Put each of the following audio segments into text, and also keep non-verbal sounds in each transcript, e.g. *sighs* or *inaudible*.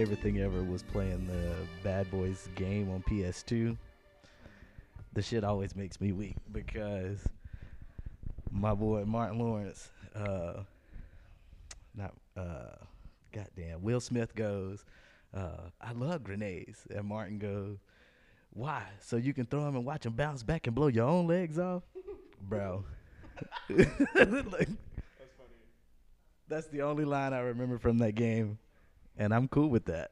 favorite thing ever was playing the Bad Boys game on PS2. The shit always makes me weak because my boy Martin Lawrence, uh, not uh, goddamn Will Smith goes, uh, I love grenades, and Martin goes, why? So you can throw them and watch them bounce back and blow your own legs off, bro. *laughs* *laughs* like, that's the only line I remember from that game, and I'm cool with that.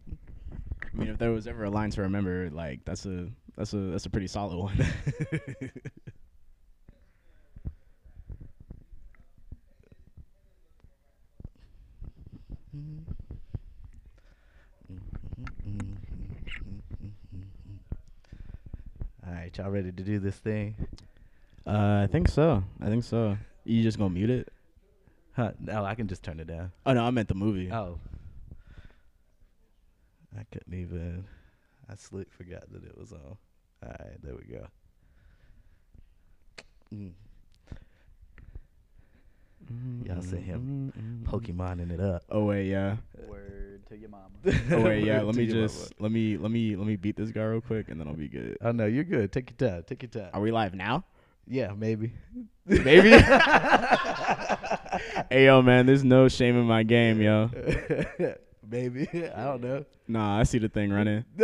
I mean, if there was ever a line to remember, like that's a that's a that's a pretty solid one. *laughs* All right, y'all ready to do this thing? uh, I think so. I think so. You just gonna mute it? Huh? No, I can just turn it down. Oh no, I meant the movie. Oh, I couldn't even. I slick forgot that it was on. All right, there we go. Mm. Y'all see him Pokemoning it up. Oh wait, yeah. Word to your mama. *laughs* Oh wait, yeah. Let me your just let me let me let me beat this guy real quick, and then I'll be good. Oh no, you're good. Take your time. Take your time. Are we live now? Yeah, maybe. Maybe. *laughs* hey yo, man, there's no shame in my game, yo. *laughs* maybe. I don't know. Nah, I see the thing running *laughs*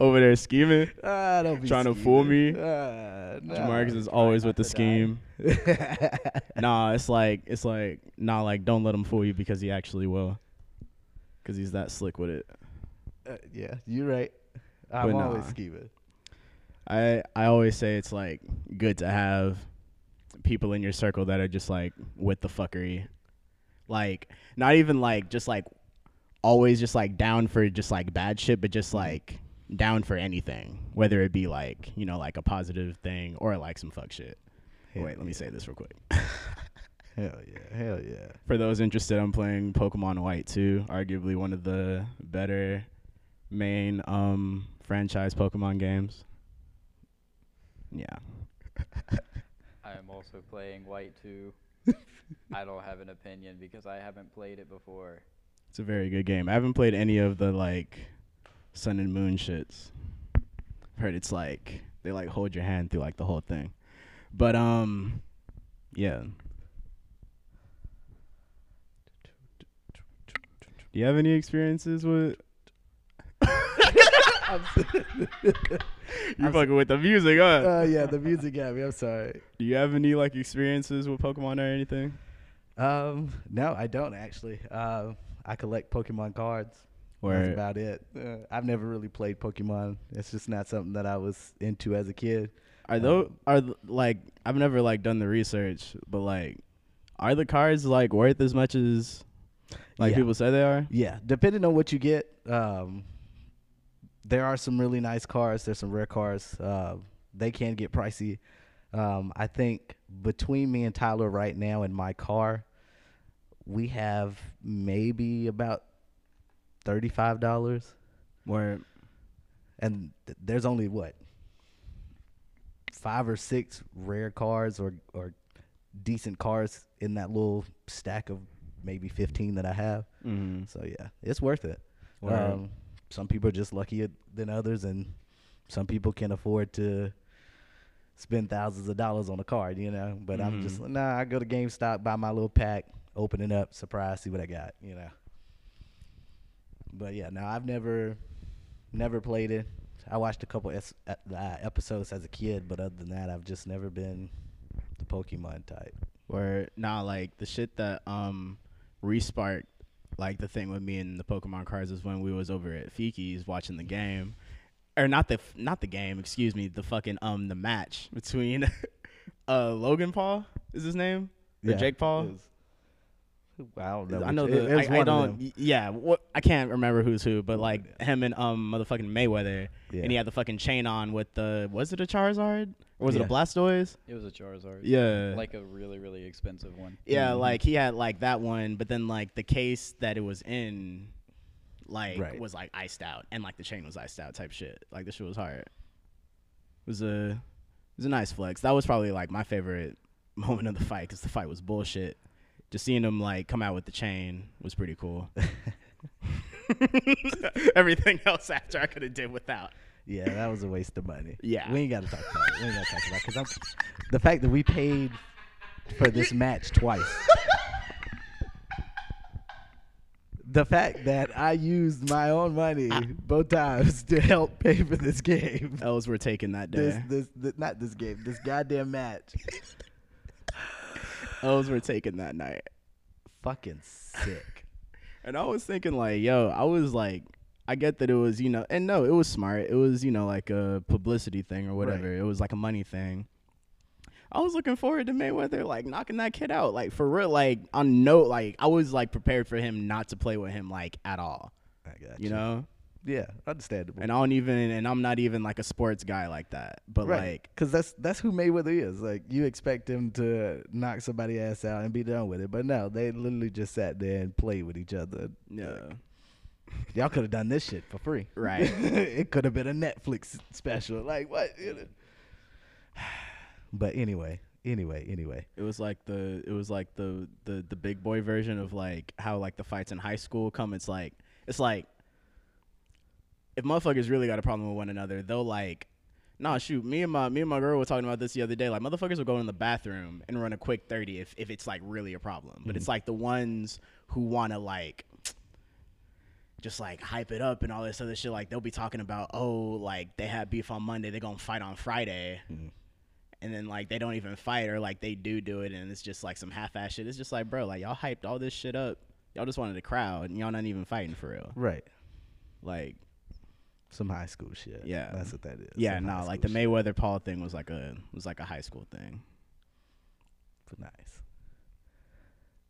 over there scheming. Don't be Trying to fool me. Nah. Jamarcus is always with the scheme. nah, it's like it's like nah, like don't let him fool you because he actually will. Cause he's that slick with it. Uh, yeah, you're right. I'm But always nah. scheming. I I always say it's like good to have people in your circle that are just like with the fuckery. Like not even like just like always just like down for just like bad shit, but just like down for anything. Whether it be like, you know, like a positive thing or like some fuck shit. Hell Wait, let me say this real quick. *laughs* Hell yeah, hell yeah. For those interested, I'm playing Pokemon White 2, arguably one of the better main um franchise Pokemon games. Yeah. *laughs* I am also playing White 2. *laughs* I don't have an opinion because I haven't played it before. It's a very good game. I haven't played any of the like Sun and Moon shits. I've heard it's like they like hold your hand through like the whole thing. But um yeah. Do you have any experiences with *laughs* *laughs* You're fucking with the music, huh? Oh yeah, the music got me. I'm sorry. Do you have any like experiences with Pokemon or anything? Um, no, I don't actually. Uh, I collect Pokemon cards. That's about it. Uh, I've never really played Pokemon. It's just not something that I was into as a kid. Are those are like I've never like done the research, but like are the cards like worth as much as like Yeah. people say they are? Yeah, depending on what you get, um, there are some really nice cars. There's some rare cars. Uh, they can get pricey. Um, I think between me and Tyler right now in my car, we have maybe about thirty-five dollars, Where and th- there's only what five or six rare cars or or decent cars in that little stack of maybe fifteen that I have. mm, So yeah, it's worth it. Um, some people are just luckier than others, and some people can afford to spend thousands of dollars on a card, you know. But I'm just Mhm. nah. I go to GameStop, buy my little pack, open it up, surprise, see what I got, you know. But yeah, no, I've never, never played it. I watched a couple es- uh, episodes as a kid, but other than that, I've just never been the Pokemon type. where nah like the shit that um resparked like the thing with me and the Pokemon cards is when we was over at Fiki's watching the game. Or not the not the game, excuse me, the fucking um the match between *laughs* uh Logan Paul is his name? Or Yeah, Jake Paul? It I don't know. I know it- the it was I, I one of don't them. yeah what I can't remember who's who but like of them. him and um motherfucking Mayweather Yeah. and he had the fucking chain on with the was it a Charizard or was it a Blastoise It was a Charizard. yeah Like a really, really expensive one. yeah Mhm. like he had like that one but then like the case that it was in like Right. was like iced out and like the chain was iced out type shit like this shit was hard it was a it was a nice flex that was probably like my favorite *laughs* moment of the fight because the fight was bullshit just seeing him like come out with the chain was pretty cool. *laughs* *laughs* Everything else after I could have did without. Yeah, that was a waste of money. Yeah. we ain't got to talk about it. We ain't got to talk about it because I'm the fact that we paid for this match twice. the fact that I used my own money both times to help pay for this game. L's were taken that This, day. this, this, not this game. This goddamn match. L's were taken that night. Fucking sick. *laughs* And I was thinking like, yo, I was like, I get that it was, you know, and no, it was smart. It was, you know, like a publicity thing or whatever. Right. It was like a money thing. I was looking forward to Mayweather like knocking that kid out, like for real, like on no, like I was like prepared for him not to play with him like at all, I got you. you know. Yeah, understandable. And I don't even, and I'm not even like a sports guy like that, but right, like, because that's that's who Mayweather is. Like you expect him to knock somebody ass out and be done with it, but no, they literally just sat there and played with each other. yeah, Y'all could have done this shit for free. Right. *laughs* it could have been a Netflix special. Like what? You know? *sighs* But anyway, anyway, anyway. it was like the, it was like the the the big boy version of like how like the fights in high school come. It's like, it's like if motherfuckers really got a problem with one another, they'll like, nah, shoot. Me and my me and my girl were talking about this the other day. Like motherfuckers will go in the bathroom and run a quick thirty if if it's like really a problem. But it's mm-hmm. like the ones who want to like. Just like hype it up and all this other shit. Like they'll be talking about, oh, like they had beef on Monday, they're gonna fight on Friday, mm-hmm. and then like they don't even fight or like they do do it, and it's just like some half-ass shit. It's just like, bro, like y'all hyped all this shit up, y'all just wanted a crowd, and y'all not even fighting for real. Right. Like, Some high school shit. Yeah. That's what that is. yeah, Some no, like the school shit. Mayweather Paul thing was like a was like a high school thing. But Nice.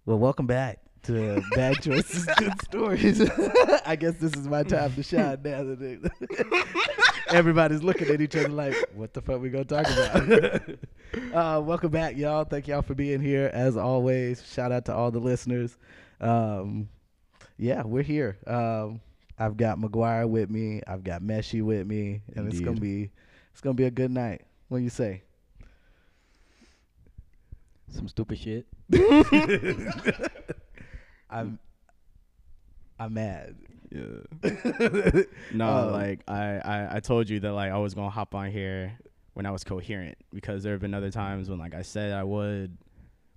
Well, welcome back to Bad *laughs* Choices, Good Stories. *laughs* I guess this is my time to shine now that *laughs* everybody's looking at each other like, what the fuck we gonna talk about? uh, welcome back, y'all. Thank y'all for being here. As always, shout out to all the listeners. Um, yeah, we're here. Um, I've got McGuire with me. I've got Meshi with me, and it's gonna be it's gonna be a good night. What do you say? Some stupid shit. *laughs* I'm I'm mad. Yeah. *laughs* no, Um, like I, I I told you that like I was gonna hop on here when I was coherent because there have been other times when like I said I would,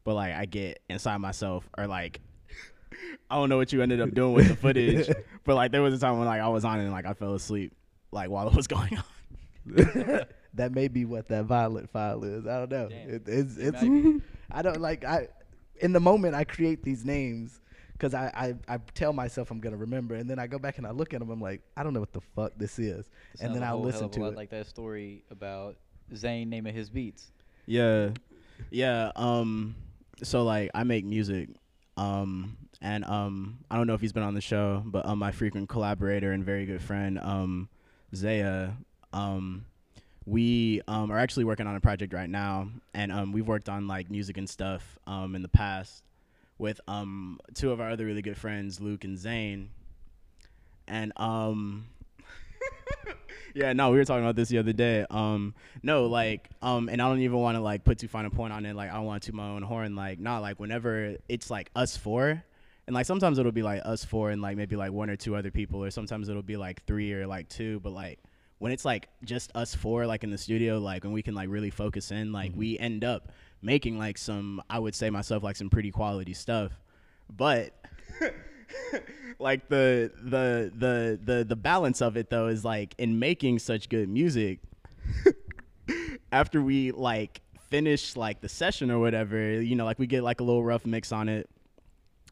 but like I get inside myself or like I don't know what you ended up doing with the footage, *laughs* but like there was a time when like I was on it and like I fell asleep like while it was *laughs* going on. *laughs* that may be what that violet file is. I don't know. It, it's It it's. might. I don't like I. In the moment, I create these names because I, I I tell myself I'm gonna remember, and then I go back and I look at them. I'm like, I don't know what the fuck this is, It and then i'll listen to it. Like that story about Zane naming his beats. Yeah. Yeah. Um so like I make music. Um and um I don't know if he's been on the show, but um my frequent collaborator and very good friend, um, Zaya, um we um are actually working on a project right now and um we've worked on like music and stuff um in the past with um two of our other really good friends, Luke and Zane. And um *laughs* yeah, no, we were talking about this the other day. Um, no, like, um, and I don't even want to like put too fine a point on it. Like, I don't want to my own horn. Like, not like whenever it's like us four, and like sometimes it'll be like us four and like maybe like one or two other people, or sometimes it'll be like three or like two. But like when it's like just us four, like in the studio, like when we can like really focus in, like we end up making like some, I would say myself, like some pretty quality stuff. But *laughs* *laughs* like the the the the the balance of it though is like in making such good music *laughs* after we like finish like the session or whatever you know like we get like a little rough mix on it.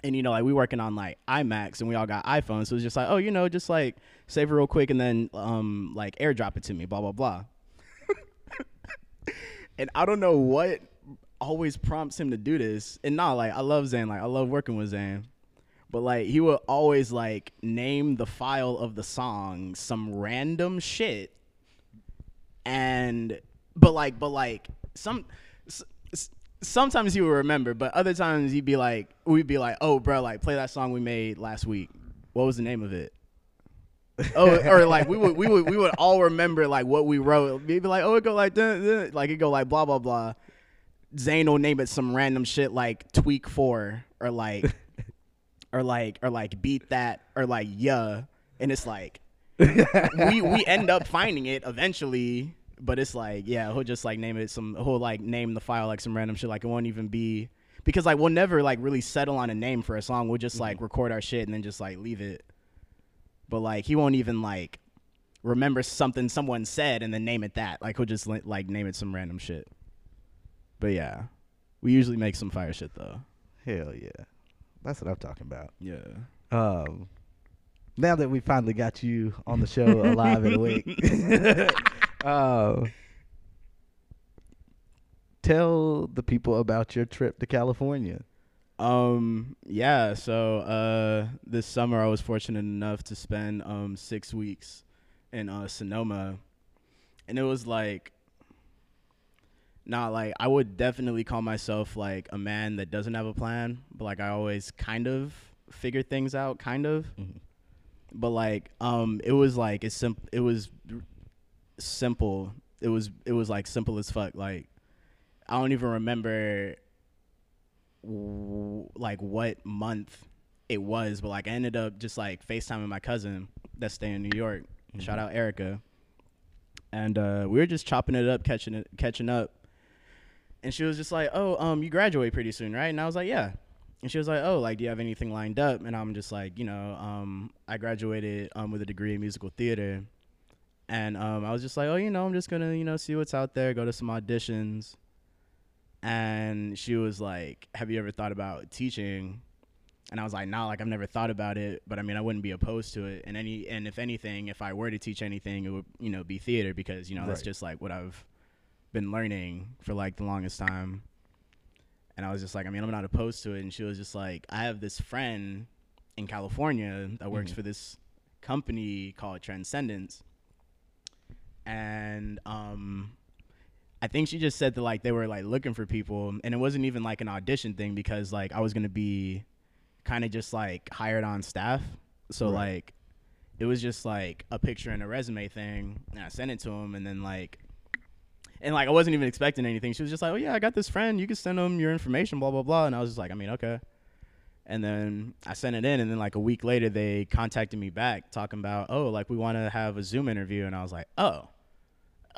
And you know like we working on like imacs and we all got iphones so it's just like oh you know just like save it real quick and then um like airdrop it to me blah blah blah. *laughs* And i don't know what always prompts him to do this. And not like i love zane like i love working with zane but like he would always like name the file of the song some random shit. And but like but like some sometimes he would remember but other times he'd be like we'd be like oh bro like play that song we made last week. What was the name of it? Oh or like we would we would we would all remember like what we wrote. We'd be like oh it go like dun, dun, like it go like blah blah blah. Zane will name it some random shit like tweak four or like or like or like beat that or like yeah. And it's like *laughs* we we end up finding it eventually but it's like yeah he'll just like name it some he'll like name the file like some random shit like it won't even be because like we'll never like really settle on a name for a song. We'll just like mm-hmm. record our shit and then just like leave it. But like he won't even like remember something someone said and then name it that. Like he'll just like name it some random shit. But yeah we usually make some fire shit though. Hell yeah. That's what I'm talking about. yeah Um, now that we finally got you on the show *laughs* alive and awake, uh, *laughs* tell the people about your trip to California. Um yeah, so uh this summer I was fortunate enough to spend um 6 weeks in uh Sonoma. And it was like not like I would definitely call myself like a man that doesn't have a plan, but like I always kind of figure things out kind of. Mhm. But like um it was like it's sim- it was r- simple. It was it was like simple as fuck like I don't even remember w- like what month it was, but like I ended up just like FaceTiming my cousin that's staying in New York. Shout Mhm. out Erica. And uh, we were just chopping it up, catching it, catching up. And she was just like, "Oh, um, you graduate pretty soon, right?" And I was like, "Yeah." And she was like, "Oh, like, do you have anything lined up?" And I'm just like, you know, um, I graduated um with a degree in musical theater, and um, I was just like, "Oh, you know, I'm just gonna, you know, see what's out there, go to some auditions." And she was like, "Have you ever thought about teaching?" And I was like, "Nah, like I've never thought about it, but I mean, I wouldn't be opposed to it. And any, and if anything, if I were to teach anything, it would, you know, be theater because you know that's just like what I've been learning for like the longest time." And I was just like, I mean, I'm not opposed to it. And she was just like, I have this friend in California that works Mhm. for this company called Transcendence, and um, I think she just said that like they were like looking for people, and it wasn't even like an audition thing because like I was gonna be kind of just like hired on staff, so Right. like it was just like a picture and a resume thing, and I sent it to him, and then like. And like I wasn't even expecting anything. She was just like, "Oh yeah, I got this friend. You can send him your information, blah blah blah." And I was just like, "I mean, okay." And then I sent it in, and then like a week later, they contacted me back talking about, "Oh, like we want to have a Zoom interview," and I was like, "Oh,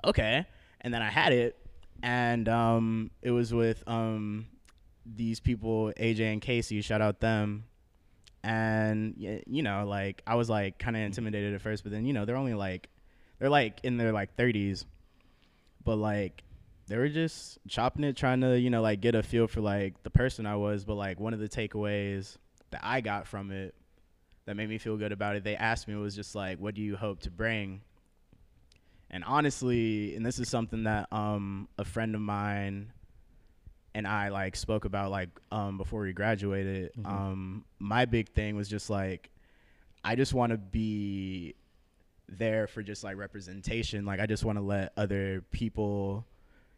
okay." And then I had it, and um, it was with um, these people, AJ and Casey. Shout out them. And you know, like I was like kind of intimidated at first, but then you know they're only like they're like in their like 30s, but like they were just chopping it, trying to you know like get a feel for like the person I was. But like one of the takeaways that I got from it that made me feel good about it, they asked me was just like, "What do you hope to bring?" And honestly, and this is something that um a friend of mine and I like spoke about like um before we graduated. Mhm. Um my big thing was just like I just want to be there for just like representation. Like I just want to let other people,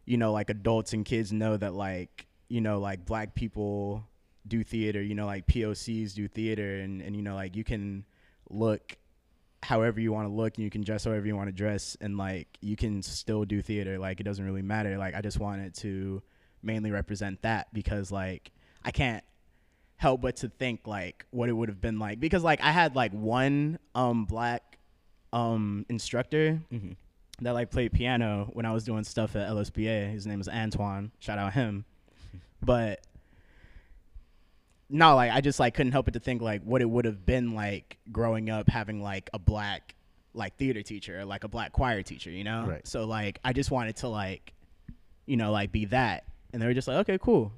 you know, like adults and kids know that like, you know, like black people do theater, you know, like POCs do theater and and you know like you can look however you want to look and you can dress however you want to dress and like you can still do theater. Like it doesn't really matter. Like i just wanted to mainly represent that because like i can't help but to think like what it would have been like. Because like i had like one um black um instructor Mm-hmm. that like played piano when i was doing stuff at lsba his name is antoine shout out him *laughs* but no, like I just like couldn't help but to think like what it would have been like growing up having like a black like theater teacher, or, like a black choir teacher, you know? Right. So like I just wanted to like you know, like be that. And they were just like, "Okay, cool."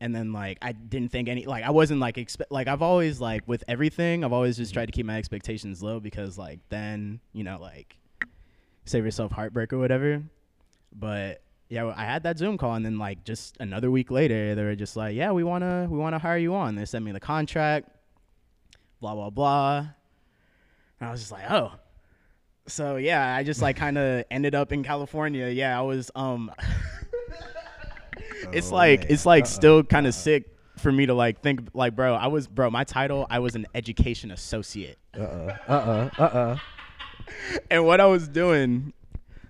And then like I didn't think any like I wasn't like expect like I've always like with everything, I've always just tried to keep my expectations low because like then, you know, like save yourself heartbreak or whatever. But yeah, I had that Zoom call, and then like just another week later, they were just like, "Yeah, we wanna we wanna hire you on." They sent me the contract, blah blah blah, and I was just like, "Oh." So yeah, I just like kind of ended up in California. Yeah, I was um. *laughs* it's Oh, like man. it's like Uh-uh, still kind uh-uh. of sick for me to like think like, bro, I was bro. My title, I was an education associate. Uh uh uh uh uh uh. *laughs* and what I was doing,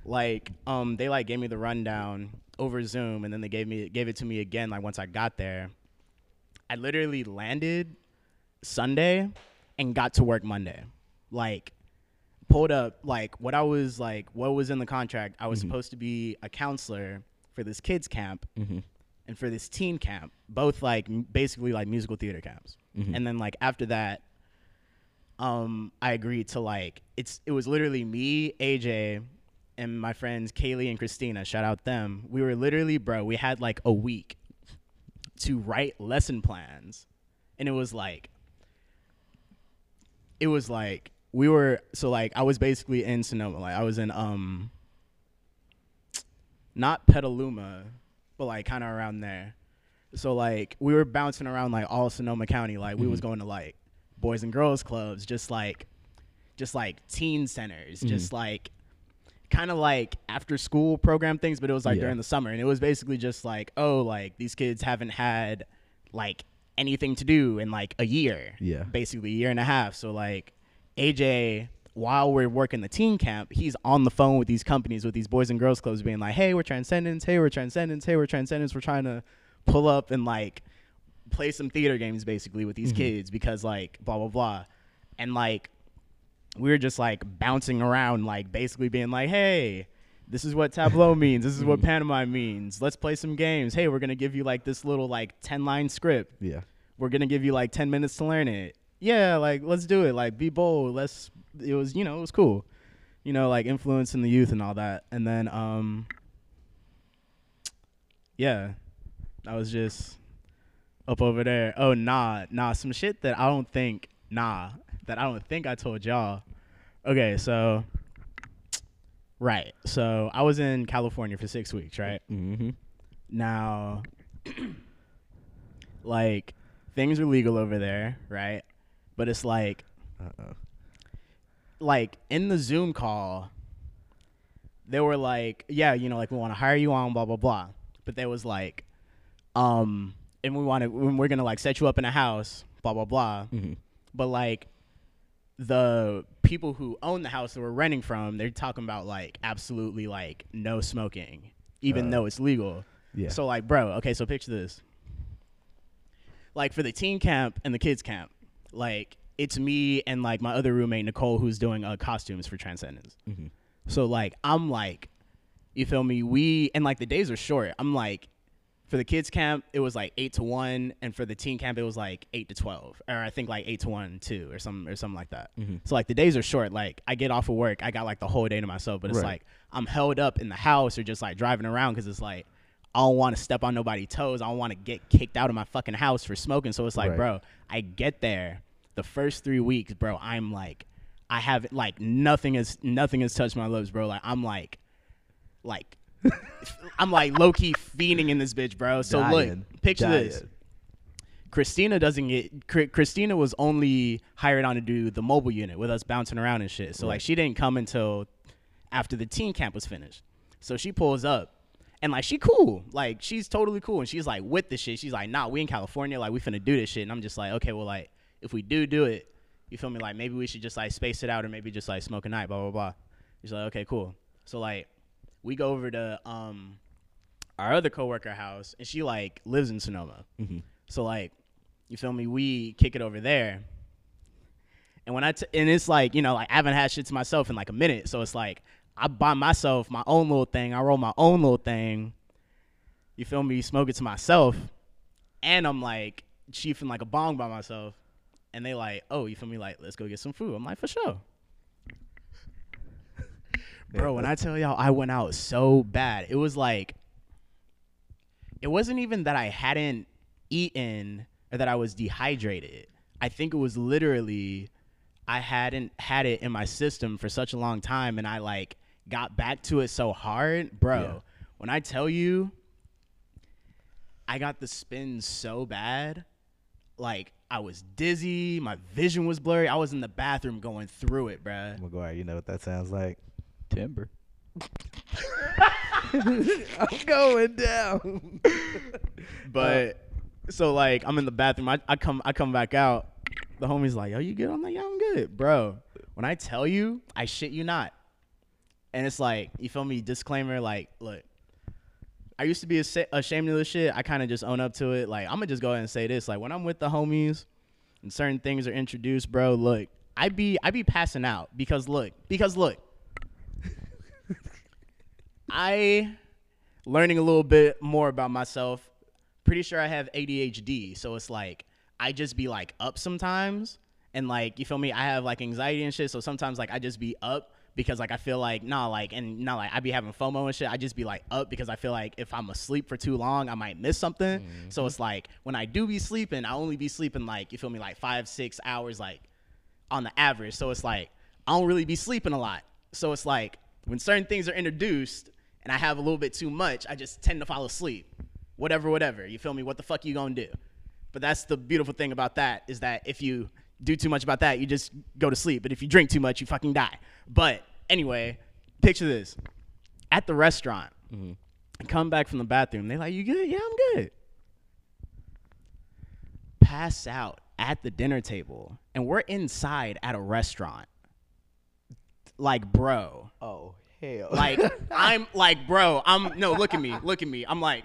like, um, they like gave me the rundown over Zoom, and then they gave me gave it to me again, like once I got there, I literally landed Sunday and got to work Monday. Like pulled up like what I was like what was in the contract. I was supposed to be a counselor for this kids camp Mm-hmm. and for this teen camp, both like m- basically like musical theater camps. Mhm. And then like after that, um, I agreed to like it's it was literally me, AJ, and my friends Kaylee and Christina. Shout out them. We were literally, bro. We had like a week to write lesson plans, and it was like, it was like we were so like I was basically in Sonoma. Like I was in um, not Petaluma, but like kind of around there. So like we were bouncing around like all Sonoma County. Like we was mm-hmm. going to like boys and girls clubs, just like just like teen centers, just mm-hmm. like kind of like after school program things, but it was like Yeah. during the summer, and it was basically just like oh like these kids haven't had like anything to do in like a year, Yeah. basically a year and a half. So like AJ. While we're working the teen camp, he's on the phone with these companies, with these boys and girls clubs, being like, "Hey, we're Transcendence. Hey, we're Transcendence. Hey, we're Transcendence. We're trying to pull up and like play some theater games basically with these mm-hmm. kids because like blah blah blah and like we were just like bouncing around like basically being like hey this is what tableau *laughs* means this is what mm-hmm. pantomime means let's play some games hey we're gonna give you like this little like 10 line script Yeah. we're gonna give you like 10 minutes to learn it yeah like let's do it. Like be bold. Let's it was you know it was cool. You know like influencing the youth and all that. And then um yeah i was just up over there. Oh nah nah some shit that i don't think nah that i don't think i told y'all. Okay so right. So i was in california for six weeks right? Mm-hmm. now, *clears throat* like, things are legal over there, right? But it's like, Uh-oh. like in the Zoom call, they were like, yeah, you know, like we want to hire you on, blah blah blah. But there was like, um, and we want to, we're gonna like set you up in a house, blah blah blah. Mm-hmm. But like, the people who own the house that we're renting from, they're talking about like absolutely like no smoking, even Uh. though it's legal. Yeah. So like, bro, okay, so picture this. Like for the teen camp and the kids camp, like it's me and like my other roommate Nicole who's doing uh, costumes for Transcendence. Mhm. So like I'm like, you feel me? We and like the days are short. I'm like, for the kids camp it was like eight to one, and for the teen camp it was like eight to twelve, or I think like eight to one too, or some or something like that. Mhm. So like the days are short. Like I get off of work, I got like the whole day to myself, but it's Right. like I'm held up in the house or just like driving around because it's like I don't want to step on nobody's toes. I don't want to get kicked out of my fucking house for smoking. So it's like, Right. bro, I get there the first three weeks, bro. I'm like, I have like nothing has nothing has touched my lips, bro. Like I'm like, like. *laughs* I'm like low key fiending in this bitch, bro. So Dying. look, picture this. Christina doesn't get. Christina was only hired on to do the mobile unit with us bouncing around and shit. So like she didn't come until after the teen camp was finished. So she pulls up. And like she cool, like she's totally cool, and she's like with the shit. She's like, nah, we in California, like we finna do this shit. And I'm just like, okay, well, like if we do do it, you feel me? Like maybe we should just like space it out, or maybe just like smoke a night, blah blah blah. She's like, okay, cool. So like we go over to um our other coworker house, and she like lives in Sonoma. Mhm. So like, you feel me? We kick it over there. And when I t- and it's like you know like I haven't had shit to myself in like a minute, so it's like I buy myself my own little thing. I roll my own little thing. You feel me? Smoke it to myself, and I'm like chiefing like a bong by myself. And they like, oh, you feel me? Like, let's go get some food. I'm like, for sure. *laughs* Bro, when I tell y'all I went out so bad, it was like it wasn't even that I hadn't eaten or that I was dehydrated. I think it was literally I hadn't had it in my system for such a long time and I like got back to it so hard, bro. Yeah. When I tell you I got the spin so bad, like I was dizzy, my vision was blurry. I was in the bathroom going through it, bro. McGuire, you know what that sounds like? Timber. *laughs* I'm going down. *laughs* But so like I'm in the bathroom. I, I come I come back out. The homie's like, "Yo, you good?" I'm like, "Yeah, I'm good, bro." When I tell you, I shit you not. And it's like, you feel me? Disclaimer, like, look, I used to be ashamed of this shit. I kind of just own up to it. Like I'm gonna just go ahead and say this. Like when I'm with the homies and certain things are introduced, bro. Look, I be I be passing out because look because look, *laughs* I learning a little bit more about myself. Pretty sure I have ADHD, so it's like I just be like up sometimes, and like you feel me. I have like anxiety and shit, so sometimes like I just be up because like I feel like nah like and not like I be having FOMO and shit. I just be like up because I feel like if I'm asleep for too long, I might miss something. Mm-hmm. So it's like when I do be sleeping, I only be sleeping like you feel me like five six hours like on the average. So it's like I don't really be sleeping a lot. So it's like when certain things are introduced and I have a little bit too much, I just tend to fall asleep. Whatever, whatever. You feel me? What the fuck you gonna do? But that's the beautiful thing about that is that if you do too much about that, you just go to sleep. But if you drink too much, you fucking die. But anyway, picture this: at the restaurant, I come back from the bathroom. They like, "You good? Yeah, I'm good." Pass out at the dinner table, and we're inside at a restaurant. Like, bro, Oh hell! like *laughs* I'm like, bro, I'm no. Look at me, look at me. I'm like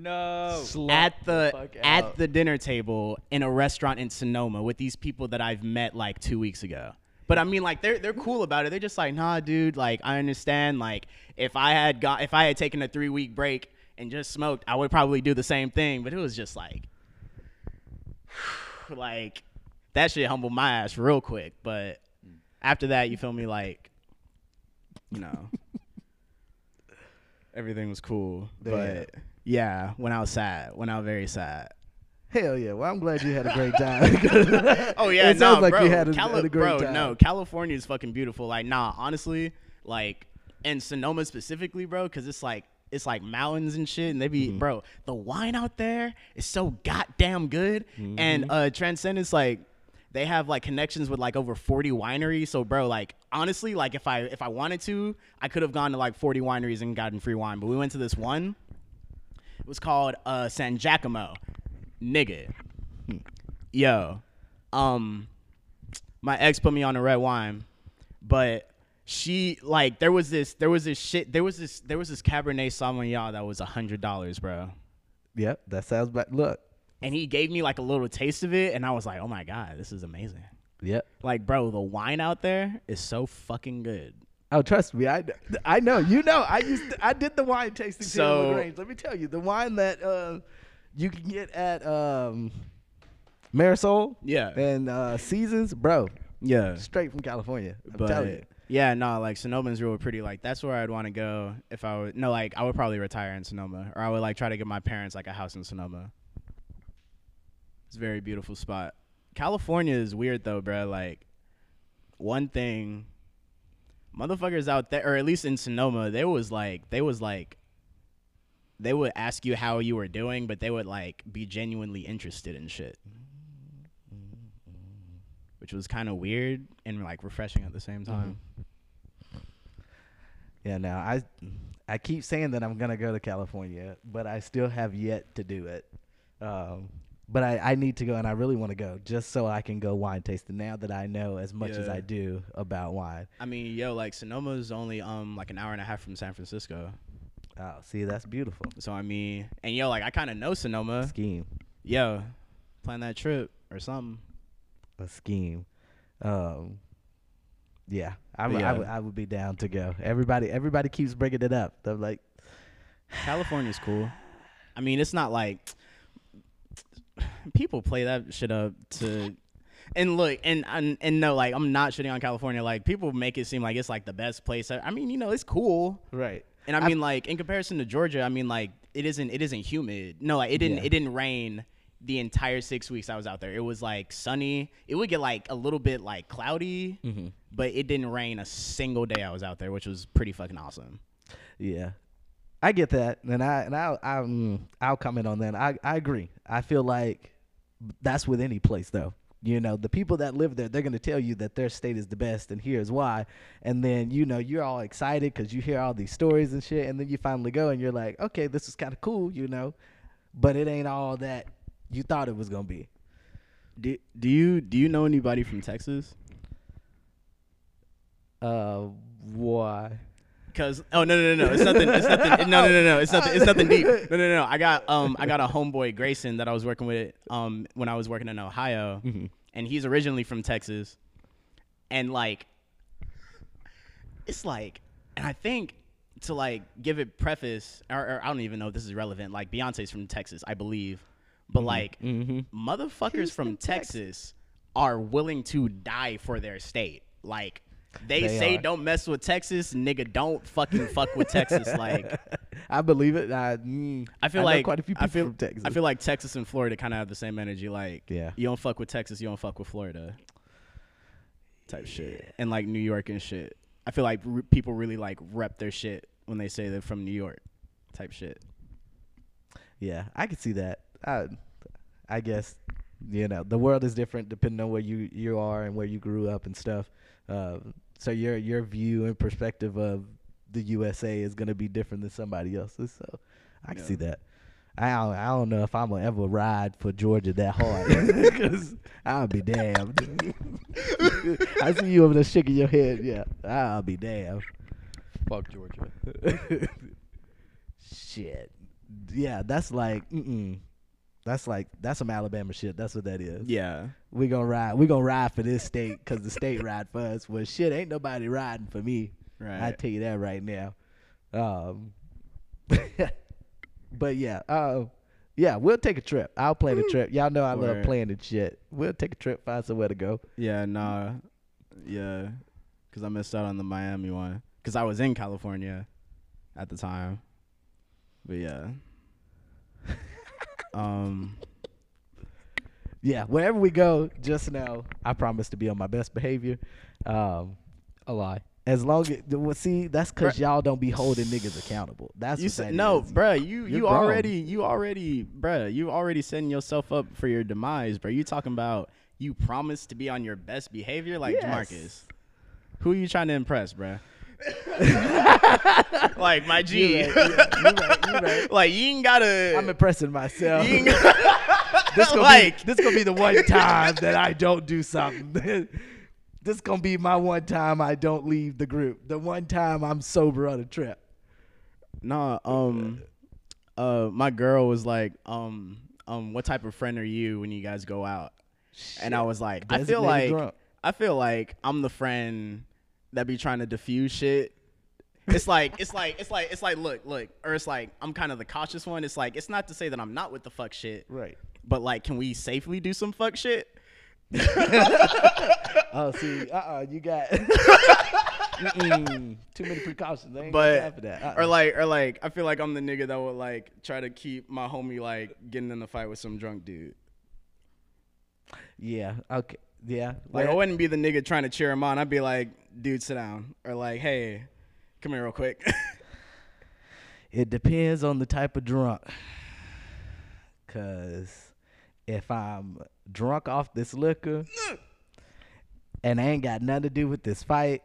No. at the fuck at out. the dinner table in a restaurant in Sonoma with these people that I've met like two weeks ago. But I mean, like they're they're cool about it. They're just like, nah, dude. Like I understand. Like if I had got if I had taken a three week break and just smoked, I would probably do the same thing. But it was just like, *sighs* like that shit humbled my ass real quick. But after that, you feel me? Like, you know, *laughs* everything was cool. Yeah. But yeah, when I was sad, when I was very sad. Hell yeah! Well, I'm glad you had a great time. *laughs* Oh yeah, it no, sounds like bro. you had a, Cali- had a great time. bro, time. no, California is fucking beautiful. Like, nah, honestly, like, and Sonoma specifically, bro, because it's like it's like mountains and shit, and they be, Mm-hmm. bro, the wine out there is so goddamn good, Mm-hmm. and uh, Transcendence, like. They have like connections with like over 40 wineries. So bro, like honestly, like if I if I wanted to, I could have gone to like 40 wineries and gotten free wine. But we went to this one. It was called uh Sangiacomo. Nigga. Yo. Um my ex put me on a red wine, but she like there was this there was this shit there was this there was this Cabernet Sauvignon that was a hundred dollars, bro. Yep, that sounds bad. Look. And he gave me like a little taste of it, and I was like, oh my god, this is amazing. Yep. Like, bro, the wine out there is so fucking good. Oh, trust me, I, I know. You know, I used to, I did the wine tasting so, So- Lagrange. Let me tell you, the wine that uh, you can get at um, Marisol Yeah. and uh, Seasons, bro, Yeah. straight from California. I'm but telling you. yeah, no, like Sonoma's real pretty. Like that's where I'd want to go if I would. No, like I would probably retire in Sonoma, or I would like try to get my parents like a house in Sonoma. It's a very beautiful spot. California is weird though, bro. Like one thing, motherfuckers out there, or at least in Sonoma, they was like they was like they would ask you how you were doing, but they would like be genuinely interested in shit. Which was kind of weird and like refreshing at the same time. Yeah, now I I keep saying that I'm gonna go to California, but I still have yet to do it. Um, but I, I need to go, and I really want to go just so I can go wine tasting. Now that I know as much as I do about wine. I mean, yo, like Sonoma's only um like an hour and a half from San Francisco. Oh, see, that's beautiful. So I mean, and yo, like I kind of know Sonoma. Scheme, Yo, plan that trip or something. a scheme. Um, yeah, I Yeah. would I would be down to go. Everybody everybody keeps bringing it up. They're like, *sighs* California's cool. I mean, it's not like *sighs* people play that shit up to. And look, and, and and no, like I'm not shitting on California. Like people make it seem like it's like the best place. I mean, you know, it's cool. right. And I I- mean, like in comparison to Georgia, I mean, like it isn't it isn't humid. No, like it didn't Yeah. it didn't rain the entire six weeks I was out there. It was like sunny. It would get like a little bit like cloudy, Mhm. but it didn't rain a single day I was out there, which was pretty fucking awesome. Yeah, I get that, and I and I I mm, I'll comment on that. I I agree. I feel like that's with any place though. You know, the people that live there, they're gonna tell you that their state is the best, and here's why. And then you know you're all excited because you hear all these stories and shit, and then you finally go and you're like, okay, this is kind of cool, you know, but it ain't all that you thought it was gonna be. Do do you do you know anybody from Texas? Uh, why? Cause oh no no no no it's nothing it's nothing no no no no it's nothing it's nothing deep. No no no no I got um I got a homeboy Grayson that I was working with um when I was working in Ohio. And he's originally from Texas. And like it's like and I think to like give it preface or, or I don't even know if this is relevant like Beyonce's from Texas I believe. But like motherfuckers from Texas are willing to die for their state. Like they, They say are. don't mess with Texas, nigga. Don't fucking fuck with Texas. Like, *laughs* I believe it. I, mm, I feel know like quite a few people I feel from Texas. I feel like Texas and Florida kind of have the same energy. Like, Yeah. you don't fuck with Texas, you don't fuck with Florida, type shit. And like New York and shit. I feel like r- people really like rep their shit when they say they're from New York, type shit. Yeah, I can see that. I, I guess, you know, the world is different depending on where you you are and where you grew up and stuff. Uh, so your your view and perspective of the USA is gonna be different than somebody else's. So I can Yeah. see that. I don't, I don't know if I'm gonna ever ride for Georgia that hard *laughs* because I'll be damned. *laughs* I see you over there shaking your head. Yeah, I'll be damned. Fuck Georgia. *laughs* Shit. Yeah, that's like, mm-mm. That's like that's some Alabama shit. That's what that is. Yeah. We gonna ride. We gonna ride for this state because the state ride for us. Well, shit, ain't nobody riding for me. Right. I tell you that right now. Um, *laughs* but yeah, uh, yeah, we'll take a trip. I'll plan a trip. Y'all know I love Word. planning shit. We'll take a trip, find somewhere to go. Yeah. Nah. Yeah. Cause I missed out on the Miami one. Cause I was in California at the time. But yeah. *laughs* um. Yeah, wherever we go, just know I promise to be on my best behavior. Um, A lie. As long as well, see, that's because y'all don't be holding niggas accountable. That's You what said no, bruh. You You're you grown. already you already bruh. You already setting yourself up for your demise, bro. You talking about you promised to be on your best behavior, like Yes. Jamarcus. Who are you trying to impress, bruh? *laughs* like my G. You right, yeah, you right, you right. *laughs* like you ain't gotta. I'm impressing myself. you ain't *laughs* this gonna like- be this gonna be the one time that I don't do something. this gonna be my one time I don't leave the group. The one time I'm sober on a trip. Nah, um, uh, my girl was like, um, um, what type of friend are you when you guys go out? And I was like, I feel like, drunk. I feel like I'm the friend that be trying to diffuse shit. It's like, it's like, it's like, it's like, look, look, or it's like, I'm kind of the cautious one. It's like, it's not to say that I'm not with the fuck shit, Right. but like, can we safely do some fuck shit? *laughs* Oh, see, uh, uh you got *laughs* too many precautions. I ain't But for that. Uh-uh. or like or like I feel like I'm the nigga that would like try to keep my homie like getting in the fight with some drunk dude. yeah, okay, yeah. Like I wouldn't be the nigga trying to cheer him on. I'd be like, dude, sit down. Or like, hey, come here real quick. *laughs* It depends on the type of drunk. Cause if I'm drunk off this liquor and I ain't got nothing to do with this fight,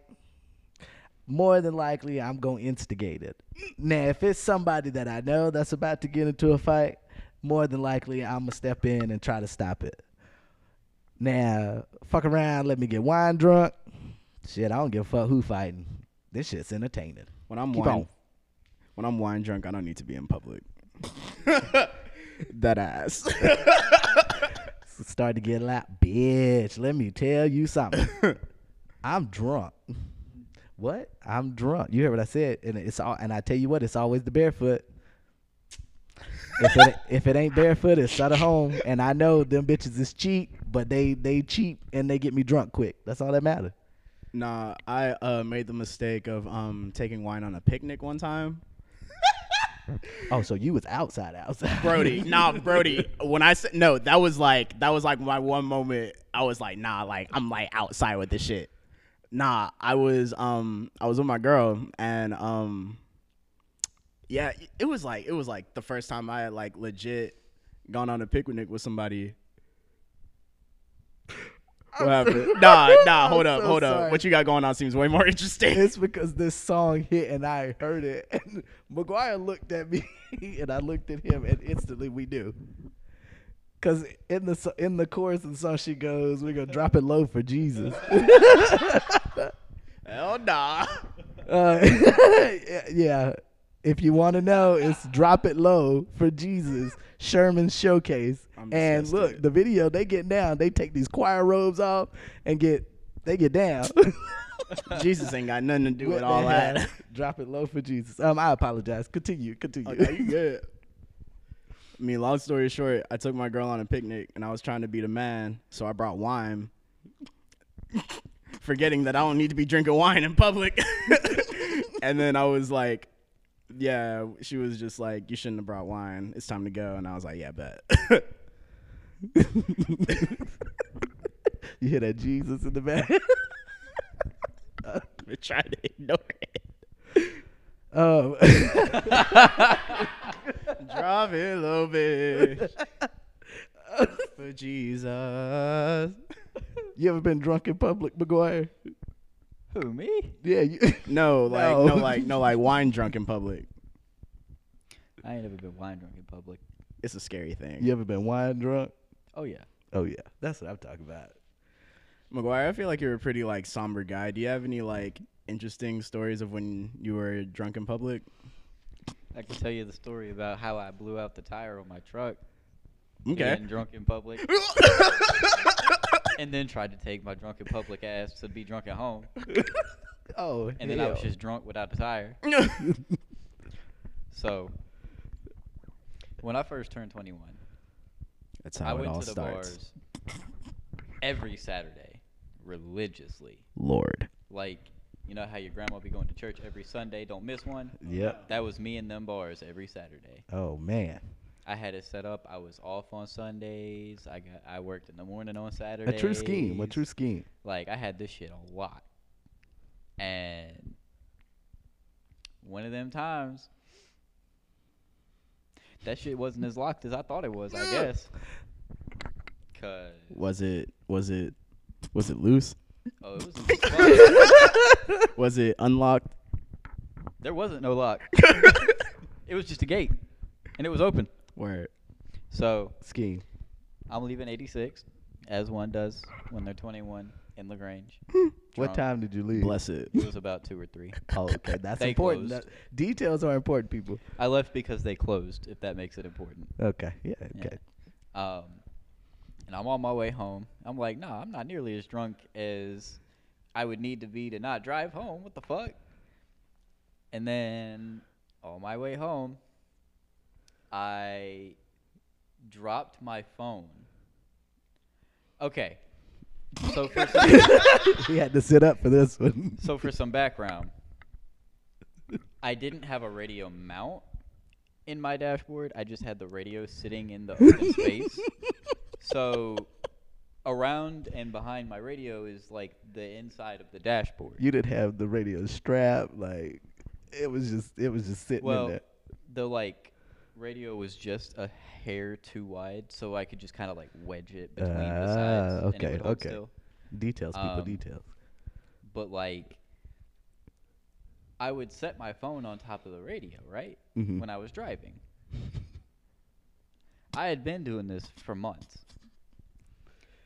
more than likely I'm gonna instigate it. Now, if it's somebody that I know that's about to get into a fight, more than likely I'm gonna step in and try to stop it. Now, fuck around, let me get wine drunk. Shit, I don't give a fuck who fighting. This shit's entertaining. when I'm Keep wine, on. when I'm wine drunk, I don't need to be in public. *laughs* that ass. *laughs* start to get loud. Bitch, let me tell you something. *laughs* I'm drunk. What? I'm drunk. You heard what I said, and it's all. And I tell you what, it's always the barefoot. If it if it ain't barefoot, it's Sutter Home. And I know them bitches is cheap, but they they cheap and they get me drunk quick. That's all that matter. Nah, I uh, made the mistake of um taking wine on a picnic one time. Oh, so you was outside, outside, Brody, *laughs* nah, Brody. When I said no, that was like that was like my one moment. I was like, nah, like I'm like outside with this shit. Nah, I was um I was with my girl and um yeah, it was like it was like the first time I had like legit gone on a picnic with somebody. What happened? *laughs* Nah, nah, hold I'm up, so hold sorry. up. What you got going on seems way more *laughs* interesting. It's because this song hit and I heard it. *laughs* And McGuire looked at me and I looked at him and instantly we knew. Cause in the in the chorus of the song she goes, "We're gonna drop it low for Jesus." Hell nah. Uh, yeah. If you want to know, it's Drop It Low for Jesus, Sherman's Showcase. I'm And look, disgusted. the video, they get down. They take these choir robes off and get, they get down. *laughs* Jesus ain't got nothing to do with What all the that. hell? *laughs* Drop It Low for Jesus. Um, I apologize. Continue, continue. Okay, you *laughs* good. I mean, long story short, I took my girl on a picnic and I was trying to be the man, so I brought wine. Forgetting that I don't need to be drinking wine in public. and then I was like, yeah, she was just like, you shouldn't have brought wine. It's time to go. And I was like, yeah, bet. *laughs* You hear that Jesus in the back? *laughs* We're trying to ignore it. um, *laughs* Drop it a little bit. For Jesus. you ever been drunk in public, McGuire? Who me? Yeah. You, No, like No. no, like no, like wine drunk in public. I ain't never been wine drunk in public. It's a scary thing. you ever been wine drunk? Oh yeah. Oh yeah, that's what I'm talking about. McGuire, I feel like you're a pretty like somber guy. Do you have any like interesting stories of when you were drunk in public? I can tell you the story about how I blew out the tire on my truck. Okay. Getting drunk in public. and then tried to take my drunk in public ass to be drunk at home. *laughs* Oh, And then I was just drunk without the tire. *laughs* So when I first turned 21, That's how I it went all to the starts. bars every Saturday religiously. Lord. Like, you know how your grandma be going to church every Sunday, don't miss one? Yep. That was me in them bars every Saturday. Oh man, I had it set up. I was off on Sundays. I got I worked in the morning on Saturday. a true scheme. A true scheme. Like I had this shit a lot. And one of them times that shit wasn't as locked as I thought it was, I guess. Cause Was it was it was it loose? oh, it was *laughs* fun. Was it unlocked? there wasn't no lock. *laughs* it was just a gate. And it was open. Where So Scheme. I'm leaving 86, as one does when they're 21 in Lagrange. *laughs* What time did you leave? bless it. It was about two or three. *laughs* Oh, okay, that's They important. closed. That- details are important, people. I left because they closed. If that makes it important. Okay, yeah, Yeah. okay. Um, and I'm on my way home. I'm like, nah, I'm not nearly as drunk as I would need to be to not drive home. What the fuck? And then on my way home, I dropped my phone. Okay. So *laughs* for some, we had to sit up for this one. so for some background, I didn't have a radio mount in my dashboard. I just had the radio sitting in the open *laughs* space. So around and behind my radio is like the inside of the dashboard. you didn't have the radio strap. Like it was just, it was just sitting well, in there. the like radio was just a hair too wide, so I could just kind of like wedge it between the Ah, sides. and it okay, would okay. still. Details, people, um, details. But like, I would set my phone on top of the radio, right? Mhm. When I was driving. I had been doing this for months.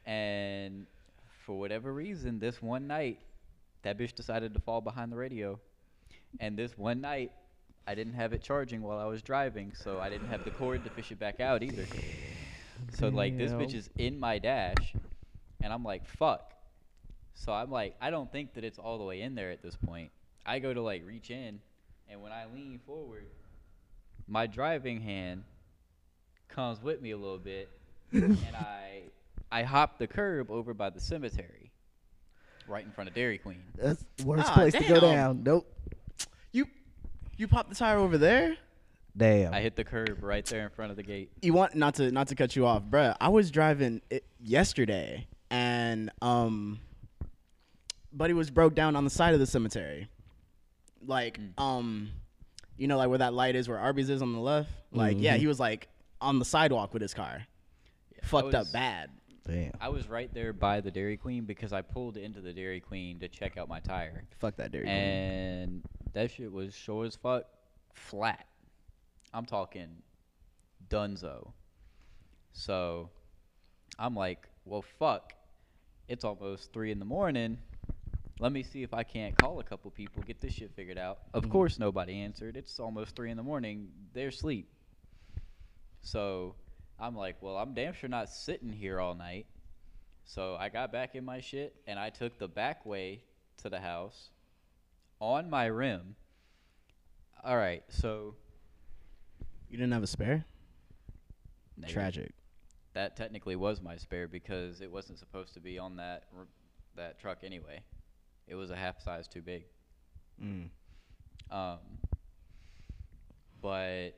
And for whatever reason, this one night, that bitch decided to fall behind the radio. And this one night, I didn't have it charging while I was driving, so I didn't have the cord to fish it back out either. So like this bitch is in my dash, and I'm like, fuck. So I'm like, I don't think that it's all the way in there at this point. I go to like reach in, and when I lean forward, my driving hand comes with me a little bit, and *laughs* I I hop the curb over by the cemetery, right in front of Dairy Queen. That's the worst Ah, place to go damn. down. Nope. You you popped the tire over there? Damn. I hit the curb right there in front of the gate. You want not to not to cut you off, bruh. I was driving it yesterday and um buddy was broke down on the side of the cemetery. Like Mm. um you know like where that light is where Arby's is on the left? Like yeah, Mhm. he was like on the sidewalk with his car. Yeah, I Fucked up bad. Damn. I was right there by the Dairy Queen because I pulled into the Dairy Queen to check out my tire. Fuck that Dairy Queen. and that shit was sure as fuck flat. I'm talking dunzo. So I'm like, well, fuck. It's almost three in the morning. let me see if I can't call a couple people, get this shit figured out. Of Mhm. course, nobody answered. It's almost three in the morning. They're asleep. So I'm like, well, I'm damn sure not sitting here all night. So I got back in my shit and I took the back way to the house on my rim. All right, so You didn't have a spare? negative. Tragic. That technically was my spare because it wasn't supposed to be on that r- that truck anyway. It was a half size too big. Mm. Um, but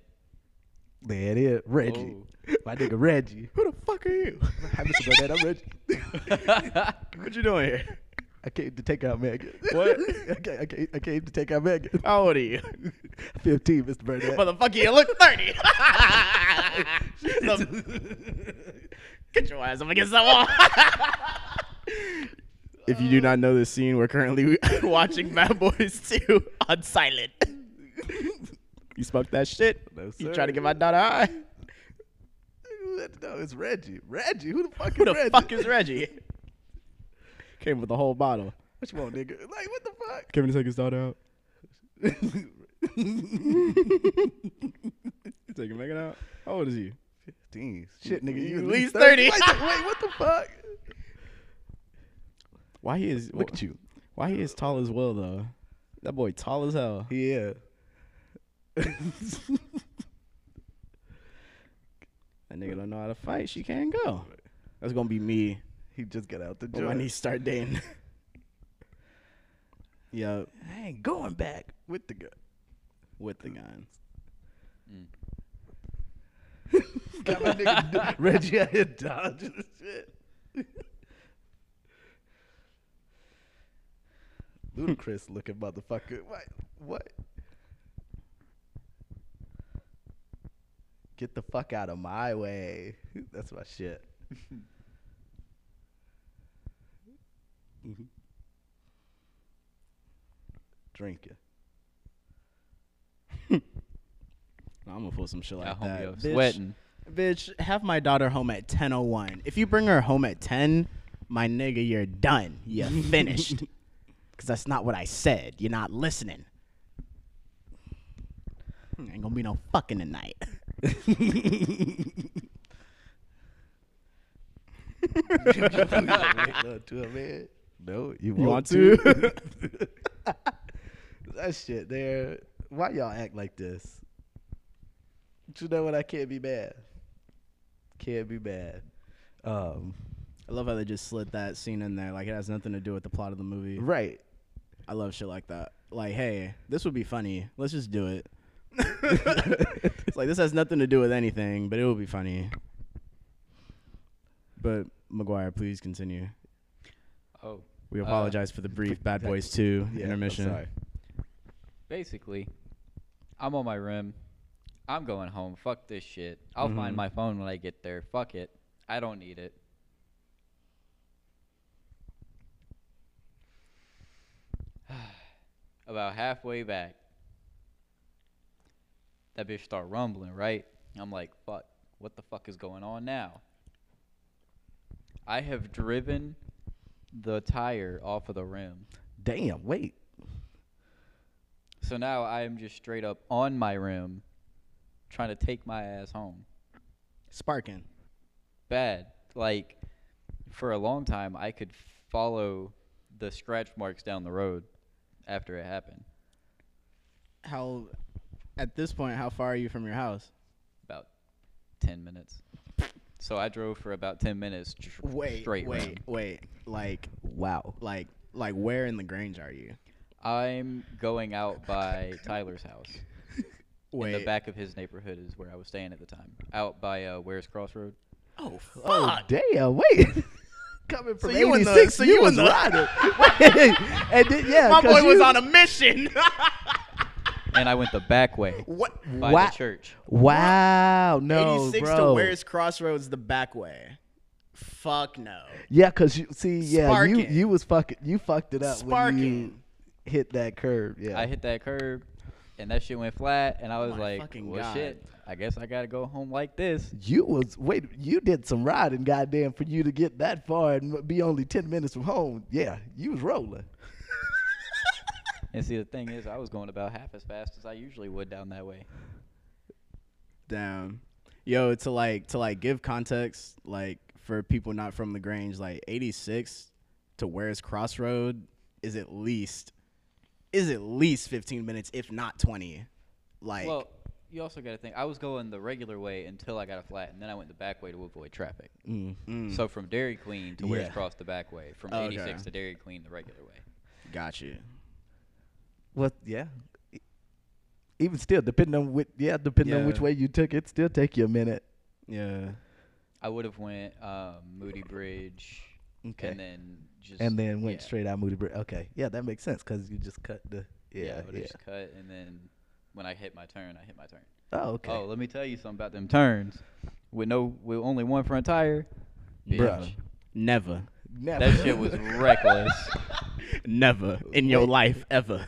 There it is, Reggie. Oh. *laughs* My nigga Reggie. Who the fuck are you? Hi, Mr. Burnett. I'm Reggie. *laughs* *laughs* what you doing here? I came to take out Megan. *laughs* What? I, came, I, came, I came to take out Megan. How old are you? *laughs* 15, Mr. Burnett. Motherfucker, you look 30. *laughs* Get your ass up against the wall. if you do not know this scene, we're currently watching Bad Boys 2 on silent. you smoked that shit? No, sir. You trying to get my daughter high? No, it's Reggie. Reggie? Who the fuck Who is the Reggie? fuck is Reggie? Came with a whole bottle. What you want, nigga? Like, what the fuck? Kevin to take his daughter out. *laughs* You taking Megan out? How old is he? 15. Shit, nigga. You You at at least least 30. 30. Wait, wait, what the *laughs* fuck? Why he is? Look at you. Why he is tall as well though? That boy tall as hell. Yeah. *laughs* That nigga don't know how to fight. She can't go. That's gonna be me he just got out the when joint. niece start dating. *laughs* yeah, I ain't going back with the gun. with the guns. mm. *laughs* Got my nigga *laughs* Reggie out here dodging shit. Ludicrous looking motherfucker. What? What? Get the fuck out of my way. That's my shit. Drinking. I'm gonna pull some shit like Got that. homie Bitch, sweating. bitch, have my daughter home at 10:01. If you bring her home at 10, my nigga, you're done. You're *laughs* finished. Cause that's not what I said. You're not listening. Ain't gonna be no fucking tonight. *laughs* *laughs* To a man. No, you, You want, want to? to? That shit there. Why y'all act like this? But you know what? I can't be mad. Can't be mad. Um, I love how they just slid that scene in there. Like it has nothing to do with the plot of the movie. right. I love shit like that. Like, hey, this would be funny. Let's just do it. *laughs* it's like this has nothing to do with anything, but it will be funny. But McGuire, please continue. Oh, We Uh, apologize for the brief Bad Boys 2 Yeah, I'm intermission. Basically, I'm on my rim. I'm going home. Fuck this shit. I'll Mhm. find my phone when I get there. Fuck it. I don't need it. *sighs* About halfway back, that bitch start rumbling, right? I'm like, fuck, what the fuck is going on now? I have driven the tire off of the rim. Damn. Wait. So now I am just straight up on my rim trying to take my ass home. Sparking. Bad. Like for a long time I could follow the scratch marks down the road after it happened. How, at this point, how far are you from your house? About 10 minutes. So I drove for about 10 minutes tr- Wait, straight wait, wait. Like, Wow. like, like, where in the Grange are you? I'm going out by Tyler's house. Wait. In the back of his neighborhood is where I was staying at the time. Out by uh, Wares Crossroad. Oh, Oh damn! Wait. *laughs* Coming from you in the- 86, so you you was the- riding. *laughs* Wait, and then, yeah, My 'cause boy was you- on a mission. *laughs* And I went the back way what? by Wha- the church. Wow, no, 86 bro. to Wares Crossroads the back way? Fuck no. Yeah, cause you see, yeah, you Sparking. you was fucking, you fucked it up when you Sparking. Hit that curb. Yeah, I hit that curb, and that shit went flat, and I was My like, fucking "Well, God. shit, I guess I gotta go home like this." you was wait, you did some riding, goddamn, for you to get that far and be only ten minutes from home. Yeah, you was rolling. *laughs* And see, the thing is, I was going about half as fast as I usually would down that way. Damn. Yo, to like to like give context, like for people not from the Grange, like 86 to Wares Crossroad is at least is at least 15 minutes, if not 20. Like well, you also got to think. I was going the regular way until I got a flat, and then I went the back way to avoid traffic. Mm. mm, So from Dairy Queen to where's Yeah. Cross the back way, from Okay. 86 to Dairy Queen the regular way. got you. Well, yeah. Even still, depending on which, yeah, depending on which way you took it, still take you a minute. Yeah. I would have went um, Moody Bridge, Okay. and then just and then went yeah. straight out Moody Bridge. Okay, yeah, that makes sense because you just cut the Yeah, yeah I yeah. just cut, and then when I hit my turn, I hit my turn. Oh, okay. Oh, let me tell you something about them turns. With no, with only one front tire, Bruh. bitch, Never. Never. that shit was *laughs* reckless. Never in your Wait. life ever.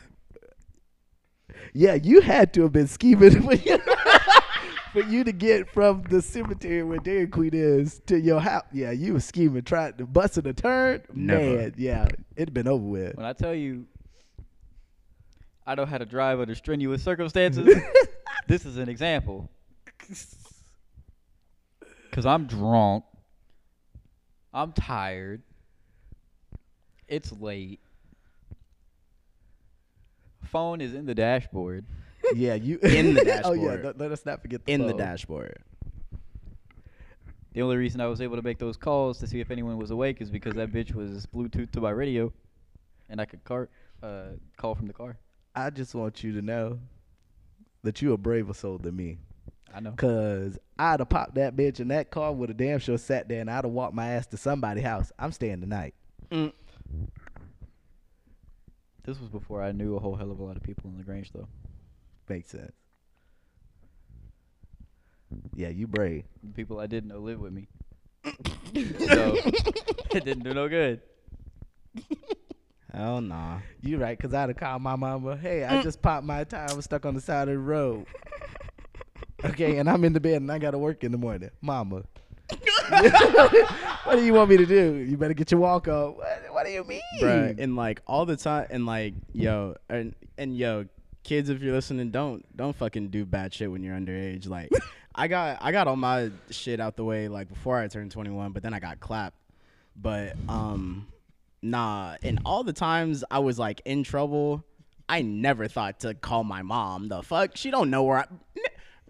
yeah, you had to have been scheming *laughs* for you, to get from the cemetery where Dairy Queen is to your house. Yeah, you was scheming, trying to bust in a turn. Never. Man, yeah, it'd been over with. when I tell you, I know how to drive under strenuous circumstances. *laughs* this is an example. Cause I'm drunk. I'm tired. It's late. Phone is in the dashboard. Yeah, you *laughs* In the dashboard. *laughs* Oh yeah, dashboard. let us not forget the In the dashboard. The only reason I was able to make those calls to see if anyone was awake is because that bitch was Bluetooth to my radio, and I could car uh, call from the car. I just want you to know that you a braver soul than me. I know. Cause I'd have popped that bitch in that car with a damn sure sat there and I'd have walked my ass to somebody's house. I'm staying tonight. Mm. This was before I knew a whole hell of a lot of people in the Grange, though. Makes sense. Yeah, you brave. The people I didn't know live with me. *laughs* so *laughs* it didn't do no good. Hell nah. You right, cause I'd have called my mama. Hey, I just *laughs* popped my tire. I was stuck on the side of the road. Okay, and I'm in the bed and I gotta work in the morning. Mama. what do you want me to do? You better get your walk on. What, what do you mean? Bruh, and like all the time and like yo and, and yo kids if you're listening don't don't fucking do bad shit when you're underage. Like *laughs* i got i got all my shit out the way like before i turned 21 but then i got clapped. But um nah and all the times i was like in trouble i never thought to call my mom. The fuck? She don't know where i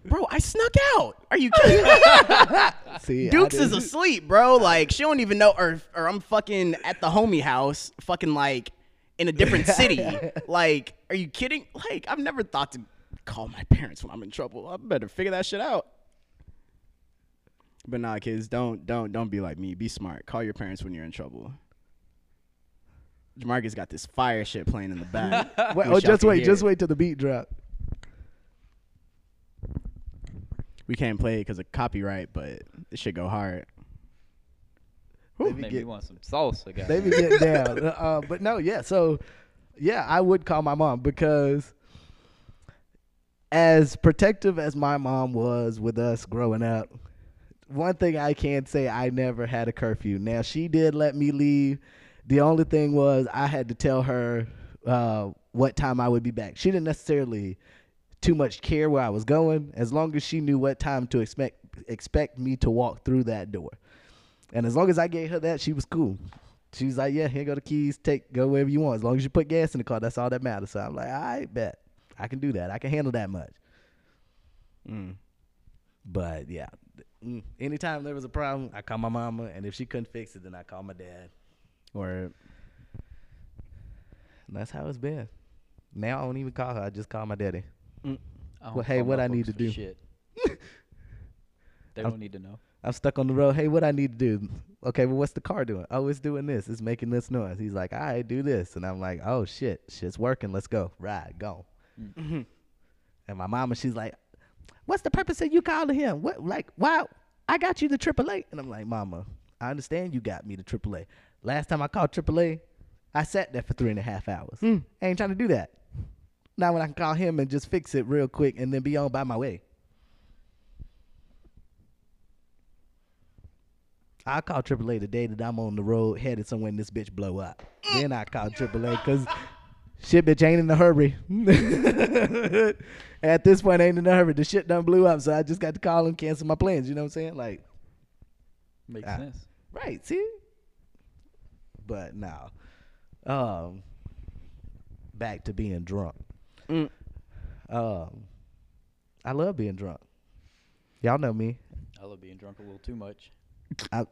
bro i snuck out. Are you kidding me? *laughs* See, Dukes is asleep, bro. Like she don't even know, or or I'm fucking at the homie house, fucking like in a different city. *laughs* like, are you kidding? Like, I've never thought to call my parents when I'm in trouble. I better figure that shit out. But nah, kids, don't don't don't be like me. Be smart. Call your parents when you're in trouble. Jamarcus got this fire shit playing in the back. *laughs* Wait, oh, just wait, just it. wait till the beat drop. We can't play it because of copyright, but it should go hard. They be Made get- want some salsa, guys. they be getting *laughs* down. Uh, but no, yeah. So, yeah, I would call my mom because, as protective as my mom was with us growing up, one thing I can't say, I never had a curfew. Now she did let me leave. The only thing was I had to tell her uh, what time I would be back. She didn't necessarily too much care where I was going, as long as she knew what time to expect expect me to walk through that door. And as long as I gave her that, she was cool. She was like, "Yeah, here go the keys. Take go wherever you want. As long as you put gas in the car, that's all that matters." So I'm like, "I bet I can do that. I can handle that much." Mm. But yeah, mm, anytime there was a problem, I call my mama, and if she couldn't fix it, then I call my dad. Or And that's how it's been. Now I don't even call her. I just call my daddy. Don't Well, hey, what I need to do. Shit. *laughs* they I'm- don't need to know. I'm stuck on the road. Hey, what I need to do? Okay, well, what's the car doing? Oh, it's doing this. It's making this noise. He's like, all right, do this. And I'm like, oh, shit. Shit's working. Let's go. Ride. Go. Mhm. And my mama, she's like, what's the purpose of you calling him? What, like, why? I got you the AAA. And I'm like, mama, I understand you got me the AAA. Last time I called AAA, I sat there for three and a half hours. Mm. I ain't trying to do that. Now when I can call him and just fix it real quick and then be on by my way. I call AAA the day that I'm on the road headed somewhere and this bitch blow up. then I call AAA because Shit, bitch, ain't in a hurry. *laughs* At this point, ain't in a hurry. The shit done blew up, so I just got to call and cancel my plans. You know what I'm saying? Like, Makes Ah. sense. right, see? But now, um, back to being drunk. Mm. Um, I love being drunk. Y'all know me. I love being drunk a little too much. I,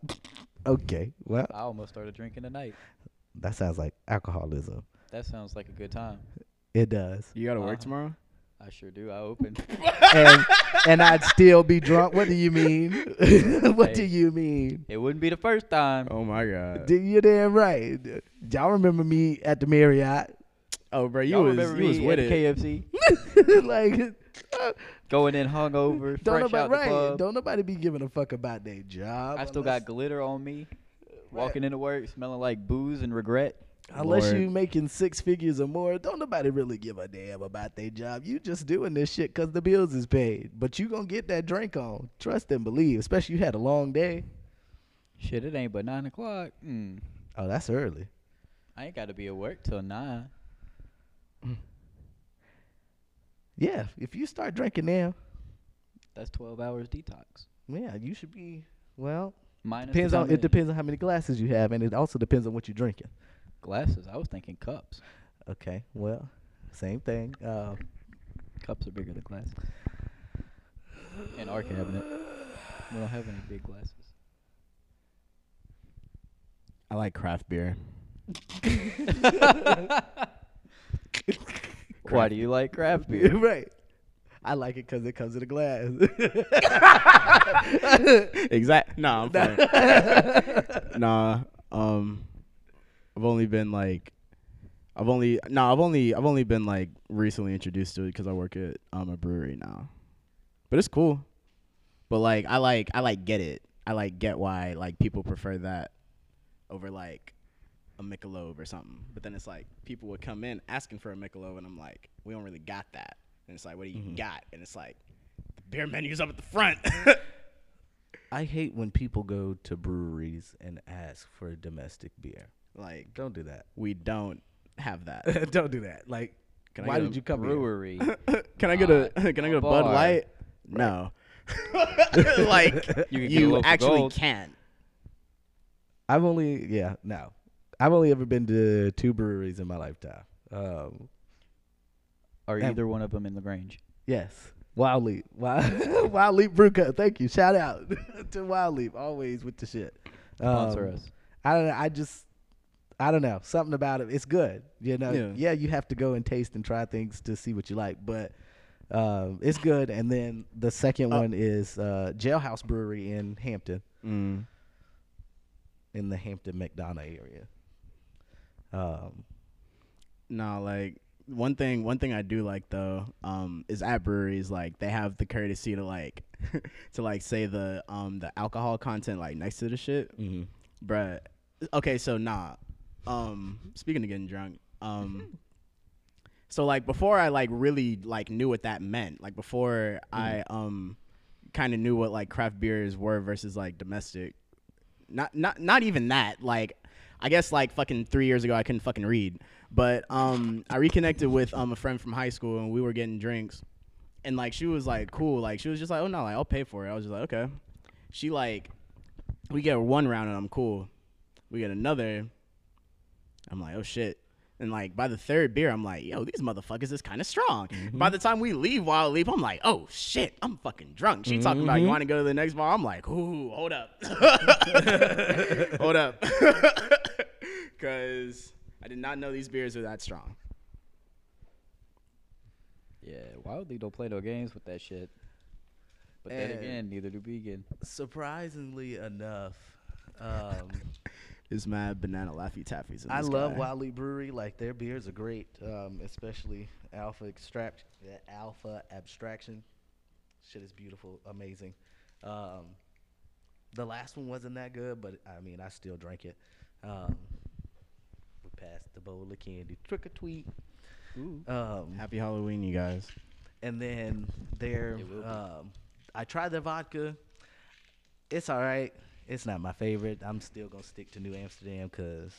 okay, well, I almost started drinking tonight. that sounds like alcoholism. That sounds like a good time. It does. You gotta work Uh-huh. tomorrow. I sure do. I open. *laughs* and and I'd still be drunk. What do you mean? *laughs* what do you mean? It wouldn't be the first time. Oh my god. D- You damn right. Y'all remember me at the Marriott? oh, bro, you Y'all was remember you was me with at it. KFC *laughs* like, uh, going in hungover, don't fresh nobody out the right? club. Don't nobody be giving a fuck about their job. I still unless- got glitter on me. Walking into work smelling like booze and regret. Unless Lord. you making six figures or more, don't nobody really give a damn about their job. You just doing this shit because the bills is paid. But you gonna get that drink on. Trust and believe. Especially you had a long day. Shit, it ain't but nine o'clock. Mm. Oh, that's early. I ain't got to be at work till nine. Yeah, if you start drinking now, That's twelve hours detox. yeah, you should be. Well, Minus depends on it depends on how many glasses you have, and it also depends on what you're drinking. Glasses. I was thinking cups. Okay, well, same thing. Uh, Cups are bigger than glasses. In our cabinet, we don't have any big glasses. I like craft beer. *laughs* *laughs* Why do you like craft *laughs* beer? right. I like it because it comes in a glass. *laughs* exactly. *laughs* No, I'm playing. nah. Um, I've only been like, I've only no, I've only I've only been like recently introduced to it because I work at um a brewery now, but it's cool. But like I like I like get it. I like get why like people prefer that over like a Michelob or something. But then it's like people would come in asking for a Michelob, and I'm like, we don't really got that. And it's like, what do you Mhm. got? And it's like, the beer menu's up at the front. *laughs* I hate when people go to breweries and ask for a domestic beer. like Don't do that. we don't have that. *laughs* Don't do that. Like, Can why get did you come here? Brewery. *laughs* Can I get a Uh, Can I get a a Bud bar. Light? No. like You you, can get actually gold. can. I've only, yeah, no. I've only ever been to two breweries in my lifetime. Um, Are either one of them in Lagrange? yes. Wild Leap. Wild, *laughs* Wild Leap Brew Co. Thank you. Shout out *laughs* to Wild Leap. Always with the shit. Sponsor Um, us. I don't know. I just, I don't know. Something about it. It's good. You know. Yeah. Yeah. you have to go and taste and try things to see what you like, but um, it's good. And then the second Uh, one is uh, Jailhouse Brewery in Hampton, Mm. in the Hampton McDonough area. Um, No, like one thing one thing I do like though, um, is at breweries like they have the courtesy to like *laughs* to like say the um the alcohol content like next to the shit. Bruh. Okay, so nah. Um speaking of getting drunk, um so like before I like really like knew what that meant, like before I um kind of knew what like craft beers were versus like domestic. Not not not even that. Like I guess like fucking 3 years ago I couldn't fucking read. But um I reconnected with um a friend from high school and we were getting drinks. And like she was like cool, like she was just like, "Oh no, like I'll pay for it." I was just like, "Okay." She like we get one round and I'm cool. We get another. I'm like, oh shit. And like by the third beer, I'm like, yo, these motherfuckers is kind of strong. By the time we leave Wild Leap, I'm like, oh shit, I'm fucking drunk. She talking about you want to go to the next bar. I'm like, ooh, hold up, *laughs* *laughs* hold up, *laughs* because I did not know these beers were that strong. Yeah, Wild Leap don't play no games with that shit. But then again, neither do Beacon. surprisingly enough, um, *laughs* Is mad banana laffy taffies. in I this love guy. Wild Leap Brewery. Like their beers are great, um, especially Alpha Extract, yeah, Alpha Abstraction. Shit is beautiful, amazing. Um, the last one wasn't that good, but I mean, I still drank it. Um, we passed the bowl of candy, trick or tweet. Ooh. Um, Happy Halloween, you guys. and then their It will be. um, I tried the vodka. It's all right. It's not my favorite. I'm still gonna stick to New Amsterdam because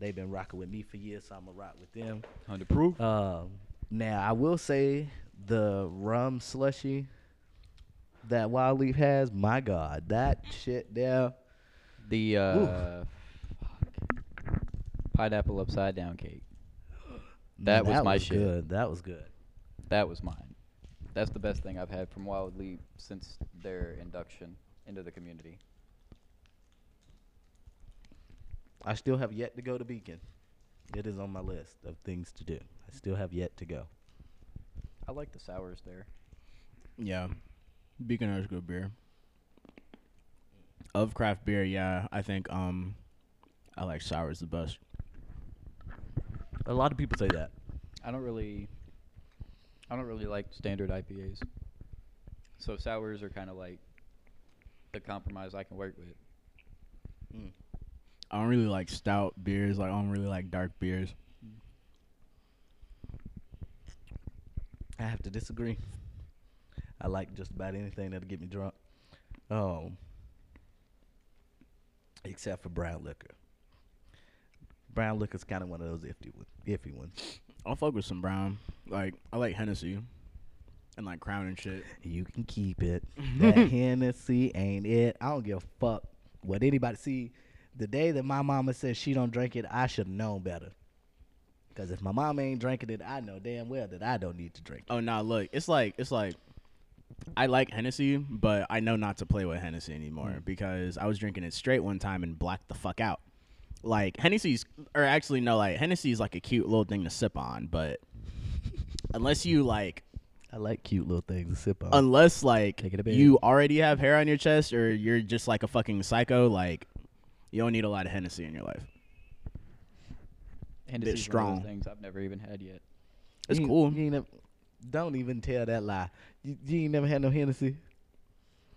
They've been rocking with me for years, so I'm gonna rock with them. Hundred proof. Um, now I will say the rum slushy that Wild Leap has. My God, that shit there. The uh, fuck. Pineapple upside down cake. That was my shit. Good. That was good. That was mine. That's the best thing I've had from Wild Leap since their induction into the community. I still have yet to go to Beacon. It is on my list of things to do. I still have yet to go. I like the sours there. Yeah, Beacon has good beer. Of craft beer, yeah, I think um, I like sours the best. A lot of people say that. I don't really I don't really like standard IPAs. So sours are kind of like the compromise I can work with. I don't really like stout beers. Like I don't really like dark beers. I have to disagree. I like just about anything that'll get me drunk. Um, except for brown liquor. Brown liquor's kind of one of those iffy one, iffy ones. I'll fuck with some brown. Like I like Hennessy, and like Crown and shit. You can keep it. *laughs* That Hennessy ain't it. I don't give a fuck what anybody see. The day that my mama says she don't drink it, I should have known better. Cause if my mama ain't drinking it, I know damn well that I don't need to drink. it. Oh nah, look, it's like it's like I like Hennessy, but I know not to play with Hennessy anymore Mm. because I was drinking it straight one time and blacked the fuck out. Like Hennessy's, or actually no, like Hennessy's like a cute little thing to sip on, but *laughs* unless you like, I like cute little things to sip on. unless like Take it to you already have hair on your chest or you're just like a fucking psycho, like you don't need a lot of Hennessy in your life. Hennessy's one of strong. those things I've never even had yet. It's You cool. You ain't never, don't even tell that lie. You, you ain't never had no Hennessy.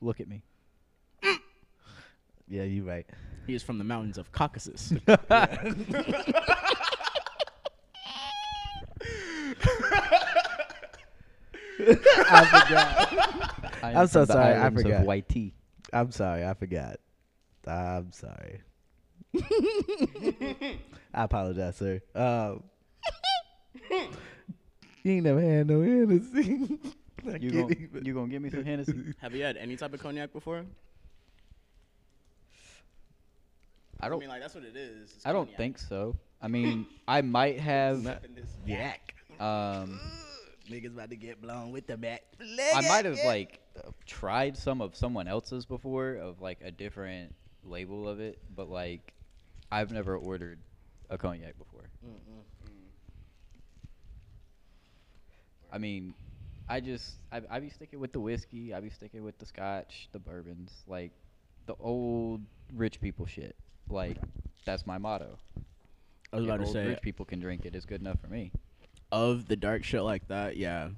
Look at me. Yeah, you're right. He is from the mountains of Caucasus. *laughs* *laughs* I forgot. I I'm am so from the sorry, I islands of forgot. White tea. I'm sorry. I forgot. I'm sorry. *laughs* I apologize, sir. Um, you ain't never had no Hennessy. I You can't gonna even- you gonna give me some Hennessy? have you had any type of cognac before? I don't. mean, like that's what it is. It's I don't cognac. think so. I *laughs* mean, I might have. Not- Yak. Um, Niggas about to get blown with the bat. I might have like tried some of someone else's before of like a different label of it, but like I've never ordered a cognac before. I mean, I just I I be sticking with the whiskey. I be sticking with the scotch, the bourbons, like the old rich people shit. Like that's my motto. I was If about to old say rich people can drink it. It's good enough for me. of the dark shit like that, yeah,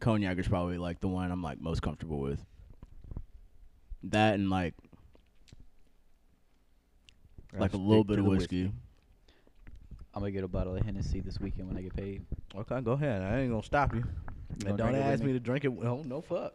cognac is probably like the one I'm like most comfortable with. That and like like a I'll little bit of the whiskey. I'm gonna get a bottle of Hennessy this weekend when I get paid. Okay, go ahead. I ain't gonna stop you. gonna And don't drink it with ask me? me to drink it. Oh no, fuck.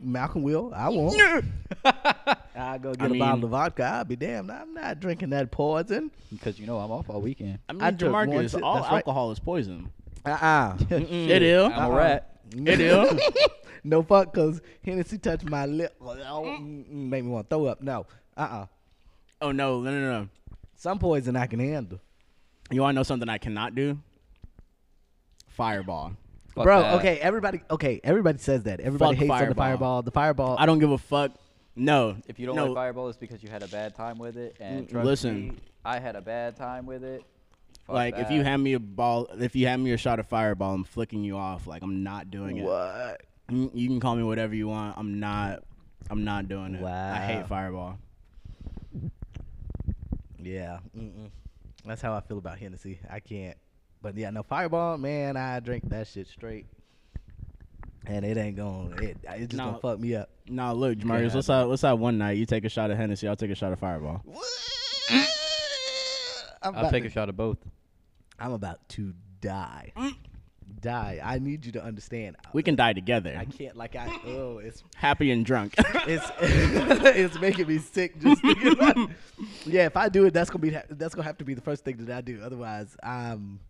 Malcolm will. I *laughs* won't. *laughs* I go get I a bottle of vodka. I'll be damned. I'm not drinking that poison. Because you know I'm off all weekend. I mean, I took one Jamarcus, sip- all alcohol is poison. *laughs* Uh uh It is. I'm a rat. *laughs* It is. *laughs* no fuck, cause Hennessy touched my lip. Oh, make me want to throw up. No. Uh uh Oh no, no, no, no. Some poison I can handle. You want to know something I cannot do? Fireball. Fuck Bro, that. okay, everybody okay, everybody says that. Everybody Fuck hates on the Fireball. fireball. The fireball I don't give a fuck. No. If you don't no, like Fireball, it's because you had a bad time with it. And Mm, trust listen. me, I had a bad time with it. Fuck like if you hand me a ball, if you hand me a shot of Fireball, I'm flicking you off. Like I'm not doing it. What? You can call me whatever you want. I'm not. I'm not doing it. I hate Fireball. Yeah. Mm-mm. That's how I feel about Hennessy. I can't. But yeah, no fireball, man. I drink that shit straight, and it ain't going. It it just No. gonna fuck me up. Nah, look, Jamarius, Yeah, let's have let's one night. You take a shot of Hennessy, I'll take a shot of Fireball. I'm I'll take to, a shot of both. I'm about to die. Mm. die. I need you to understand. We can die together. I can't like I oh it's *laughs* Happy and drunk. *laughs* it's *laughs* it's making me sick just thinking about it. Yeah, if I do it, that's gonna be that's gonna have to be the first thing that I do. Otherwise, I'm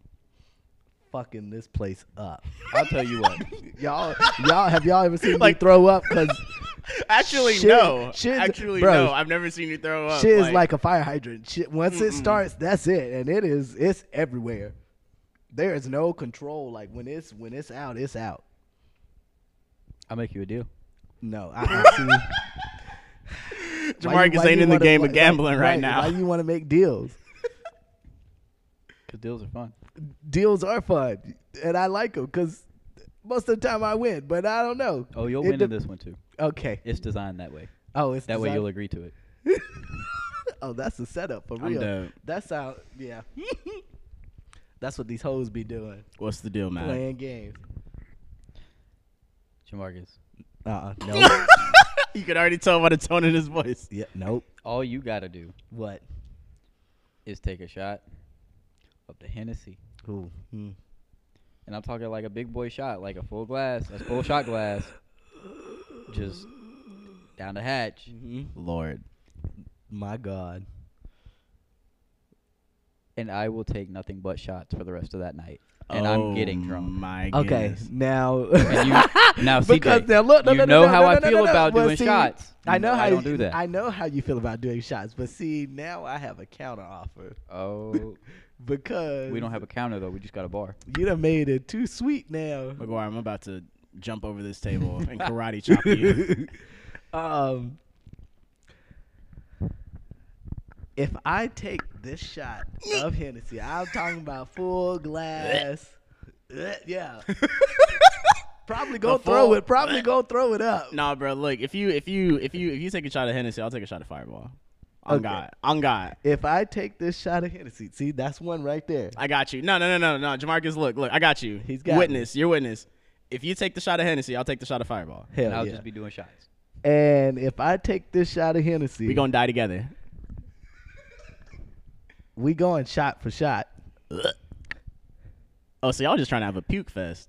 fucking this place up. I'll tell you what. *laughs* y'all, y'all have y'all ever seen Like- me throw up? Cause *laughs* Actually, Shit- no. shit's- Actually, bro, no. I've never seen you throw up. shit is like a fire hydrant. Shit, once it Mm-mm. starts, that's it, and it is it's everywhere. There is no control. Like when it's when it's out, it's out. I'll make you a deal. No, I, I see. *laughs* Why you- Jamarcus ain't in the wanna- game of gambling right, right now. Why you want to make deals? Cause deals are fun. deals are fun, and I like them because most of the time I win. But I don't know. Oh, you'll It win de- in this one too. Okay. It's designed that way. Oh, it's That way you'll agree to it. *laughs* oh, that's the setup for real. That's how. Yeah. *laughs* that's what these hoes be doing, What's the deal, man? playing games. Jamarcus, Uh. uh *laughs* Nope. you can already tell by the tone in his voice. yeah. Nope. all you gotta do What? is take a shot of the Hennessy. Ooh. Hmm. And I'm talking like a big boy shot, like a full glass, a full shot glass. Just down the hatch. Lord. My God. And I will take nothing but shots for the rest of that night. And I'm getting Oh drunk. My Okay. goodness. Now. *laughs* You now CJ, because now look, no, you no, know no, no, how no, I no, no, feel no, about Well, doing see, shots. I know how I you, don't do that. I know how you feel about doing shots, but see, now I have a counter offer oh, *laughs* because we don't have a counter though. We just got a bar. You done made it too sweet now. McGuire, I'm about to jump over this table *laughs* and karate chop you. *laughs* um, if I take this shot of Hennessy, I'm talking about full glass. *laughs* Yeah. probably go A throw it. Probably go throw it up. nah, bro. Look, if you if you if you if you take a shot of Hennessy, I'll take a shot of Fireball. On Okay. God. On God. If I take this shot of Hennessy, see, that's one right there. I got you. No, no, no, no, no. Jamarcus, look, look. I got you. He's got witness. You're witness. If you take the shot of Hennessy, I'll take the shot of Fireball. Hell and I'll yeah. just be doing shots. and if I take this shot of Hennessy, we're gonna die together. we going shot for shot. Oh, so y'all just trying to have a puke fest?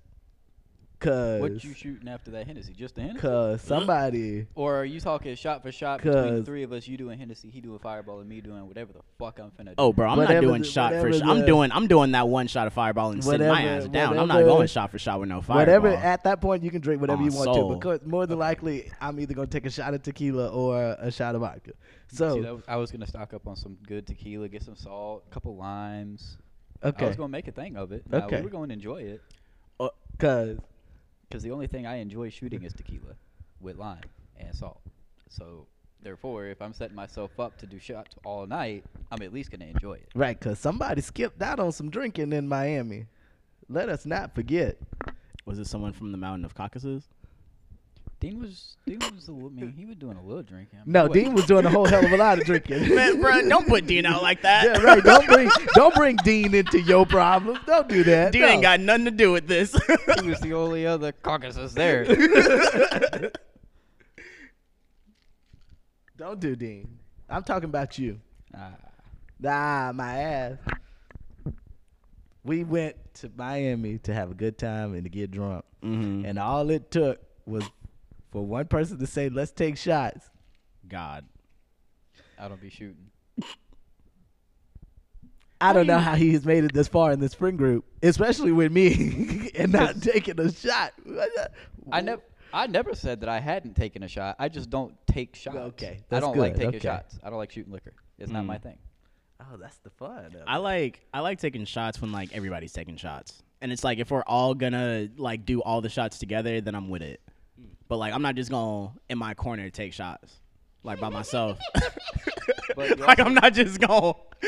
Cause, What you shooting after that Hennessy? Just the Hennessy? cause somebody, *laughs* Or are you talking shot for shot between the 'Cause- three of us? You doing Hennessy, he doing Fireball, and me doing whatever the fuck I'm finna do. Oh, bro, I'm Whatever not doing the- shot for shot. I'm doing I'm doing that one shot of Fireball and sitting my Whatever- ass down. I'm not whatever- going shot for shot with no Fireball. whatever. At that point, you can drink whatever On you want soul. to. Because more than likely, I'm either gonna take a shot of tequila or a shot of vodka. So See, was, I was gonna stock up on some good tequila, get some salt, a couple limes. Okay. I was gonna make a thing of it. Now, Okay. we were going to enjoy it uh, cause because the only thing I enjoy shooting is tequila with lime and salt. So therefore, if I'm setting myself up to do shots all night, I'm at least gonna enjoy it. right, cause somebody skipped out on some drinking in Miami. Let us not forget. Was it someone from the mountain of Caucasus? Dean was Dean was a little, I mean, he was doing a little drinking. I mean, No, what- Dean was doing a whole hell of a lot of drinking. *laughs* Man, bro, don't put Dean out like that. yeah, right. Don't bring don't bring Dean into your problems. Don't do that. Dean no. ain't got nothing to do with this. *laughs* he was the only other Caucasus there. *laughs* Don't do Dean. I'm talking about you. Ah, Nah, my ass. We went to Miami to have a good time and to get drunk. mm-hmm. And all it took was for one person to say, let's take shots. God. I don't be shooting. I don't know how he's made it this far in the spring group, especially with me *laughs* and not taking a shot. I never. I never said that I hadn't taken a shot. I just don't take shots. Okay, I don't like taking okay. shots. I don't like shooting liquor. It's not Mm. my thing. Oh, that's the fun. I like I like taking shots when like everybody's taking shots. And it's like if we're all gonna like do all the shots together, then I'm with it. But like I'm not just gonna in my corner take shots. Like by myself. *laughs* But you *laughs* like I'm not just gonna *laughs*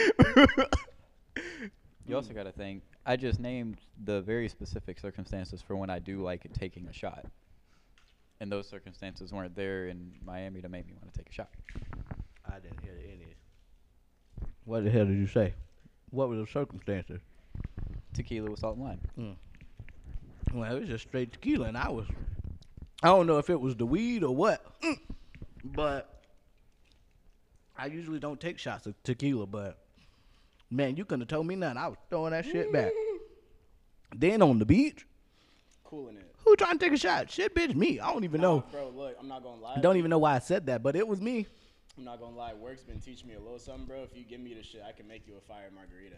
You also got to think. I just named the very specific circumstances for when I do like taking a shot, and those circumstances weren't there in Miami to make me want to take a shot. I didn't hear any. What the hell did you say? What were the circumstances? Tequila with salt and lime. Mm. Well, it was just straight tequila, and I was. I don't know if it was the weed or what, *clears throat* but I usually don't take shots of tequila. But man, you couldn't have told me nothing. I was throwing that shit back. *laughs* then on the beach, cooling it. Who trying to take a shot? Shit, bitch, me. I don't even know. bro. Look, I'm not gonna lie. Don't even know why I said that, but it was me. I'm not gonna lie. Work's been teaching me a little something, bro. If you give me the shit, I can make you a fire margarita.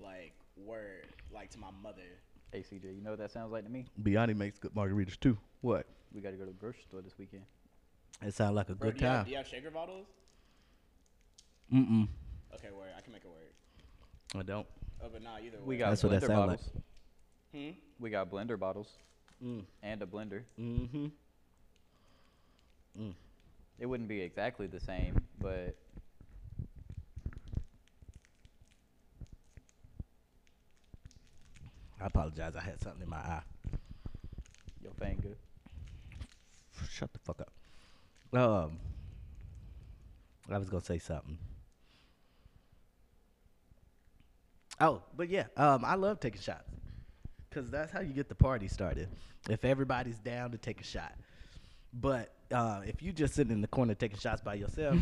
Like word, like to my mother. Hey CJ, you know what that sounds like to me? Biani makes good margaritas too. What? We got to go to the grocery store this weekend. It sounds like a Bro, good do you have- time. do you have shaker bottles? Mm-mm. Okay, word. I can make it work. I don't. Oh, but nah, either way. We got That's what that blender sound like. Hmm? We got blender bottles Mm. and a blender. Mm-hmm. Mm. It wouldn't be exactly the same, but I apologize. I had something in my eye. your thing good. Shut the fuck up. Um, I was gonna say something. Oh, but yeah, um, I love taking shots, cause that's how you get the party started. If everybody's down to take a shot, but uh, if you just sitting in the corner taking shots by yourself,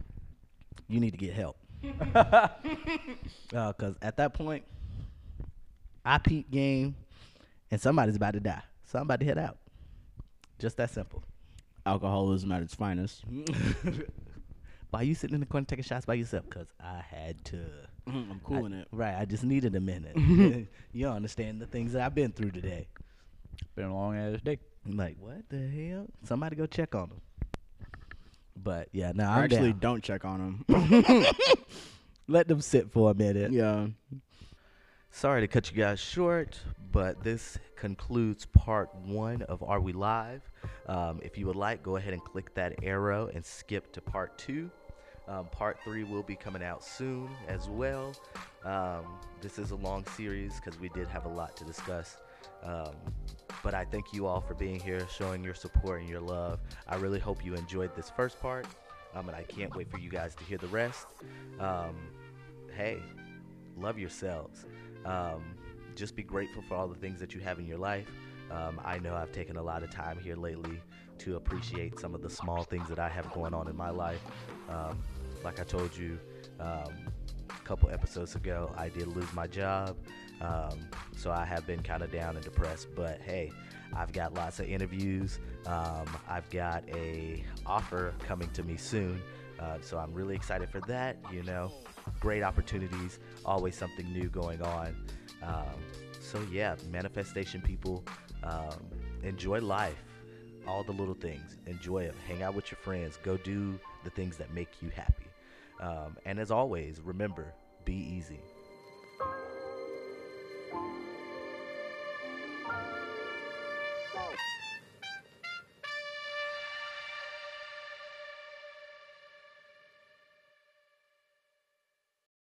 *laughs* you need to get help. *laughs* uh, cause at that point, I peep game, and somebody's about to die. Somebody head out. Just that simple. Alcoholism at its finest. *laughs* Why you sitting in the corner taking shots by yourself? Cause I had to. Mm-hmm, I'm cooling I- it. Right. I just needed a minute. *laughs* *laughs* you don't understand the things that I've been through today. Been a long ass day. I'm like, what the hell? Somebody go check on them. But yeah, no, I I'm actually down. don't check on them. Let them sit for a minute. yeah. Sorry to cut you guys short, but this concludes part one of Are We Live? Um, if you would like, go ahead and click that arrow and skip to part two. Um, part three will be coming out soon as well. Um, this is a long series because we did have a lot to discuss. Um, but I thank you all for being here, showing your support and your love. I really hope you enjoyed this first part, um, and I can't wait for you guys to hear the rest. Um, hey, love yourselves. Um, just be grateful for all the things that you have in your life. Um, I know I've taken a lot of time here lately to appreciate some of the small things that I have going on in my life. Um, like I told you um, a couple episodes ago, I did lose my job. Um, so I have been kind of down and depressed. But hey, I've got lots of interviews. Um, I've got a offer coming to me soon. Uh, so I'm really excited for that. You know, great opportunities, always something new going on. Um, so yeah, manifestation people, um, enjoy life, all the little things. Enjoy them. Hang out with your friends. Go do the things that make you happy. Um, and as always, remember, be easy.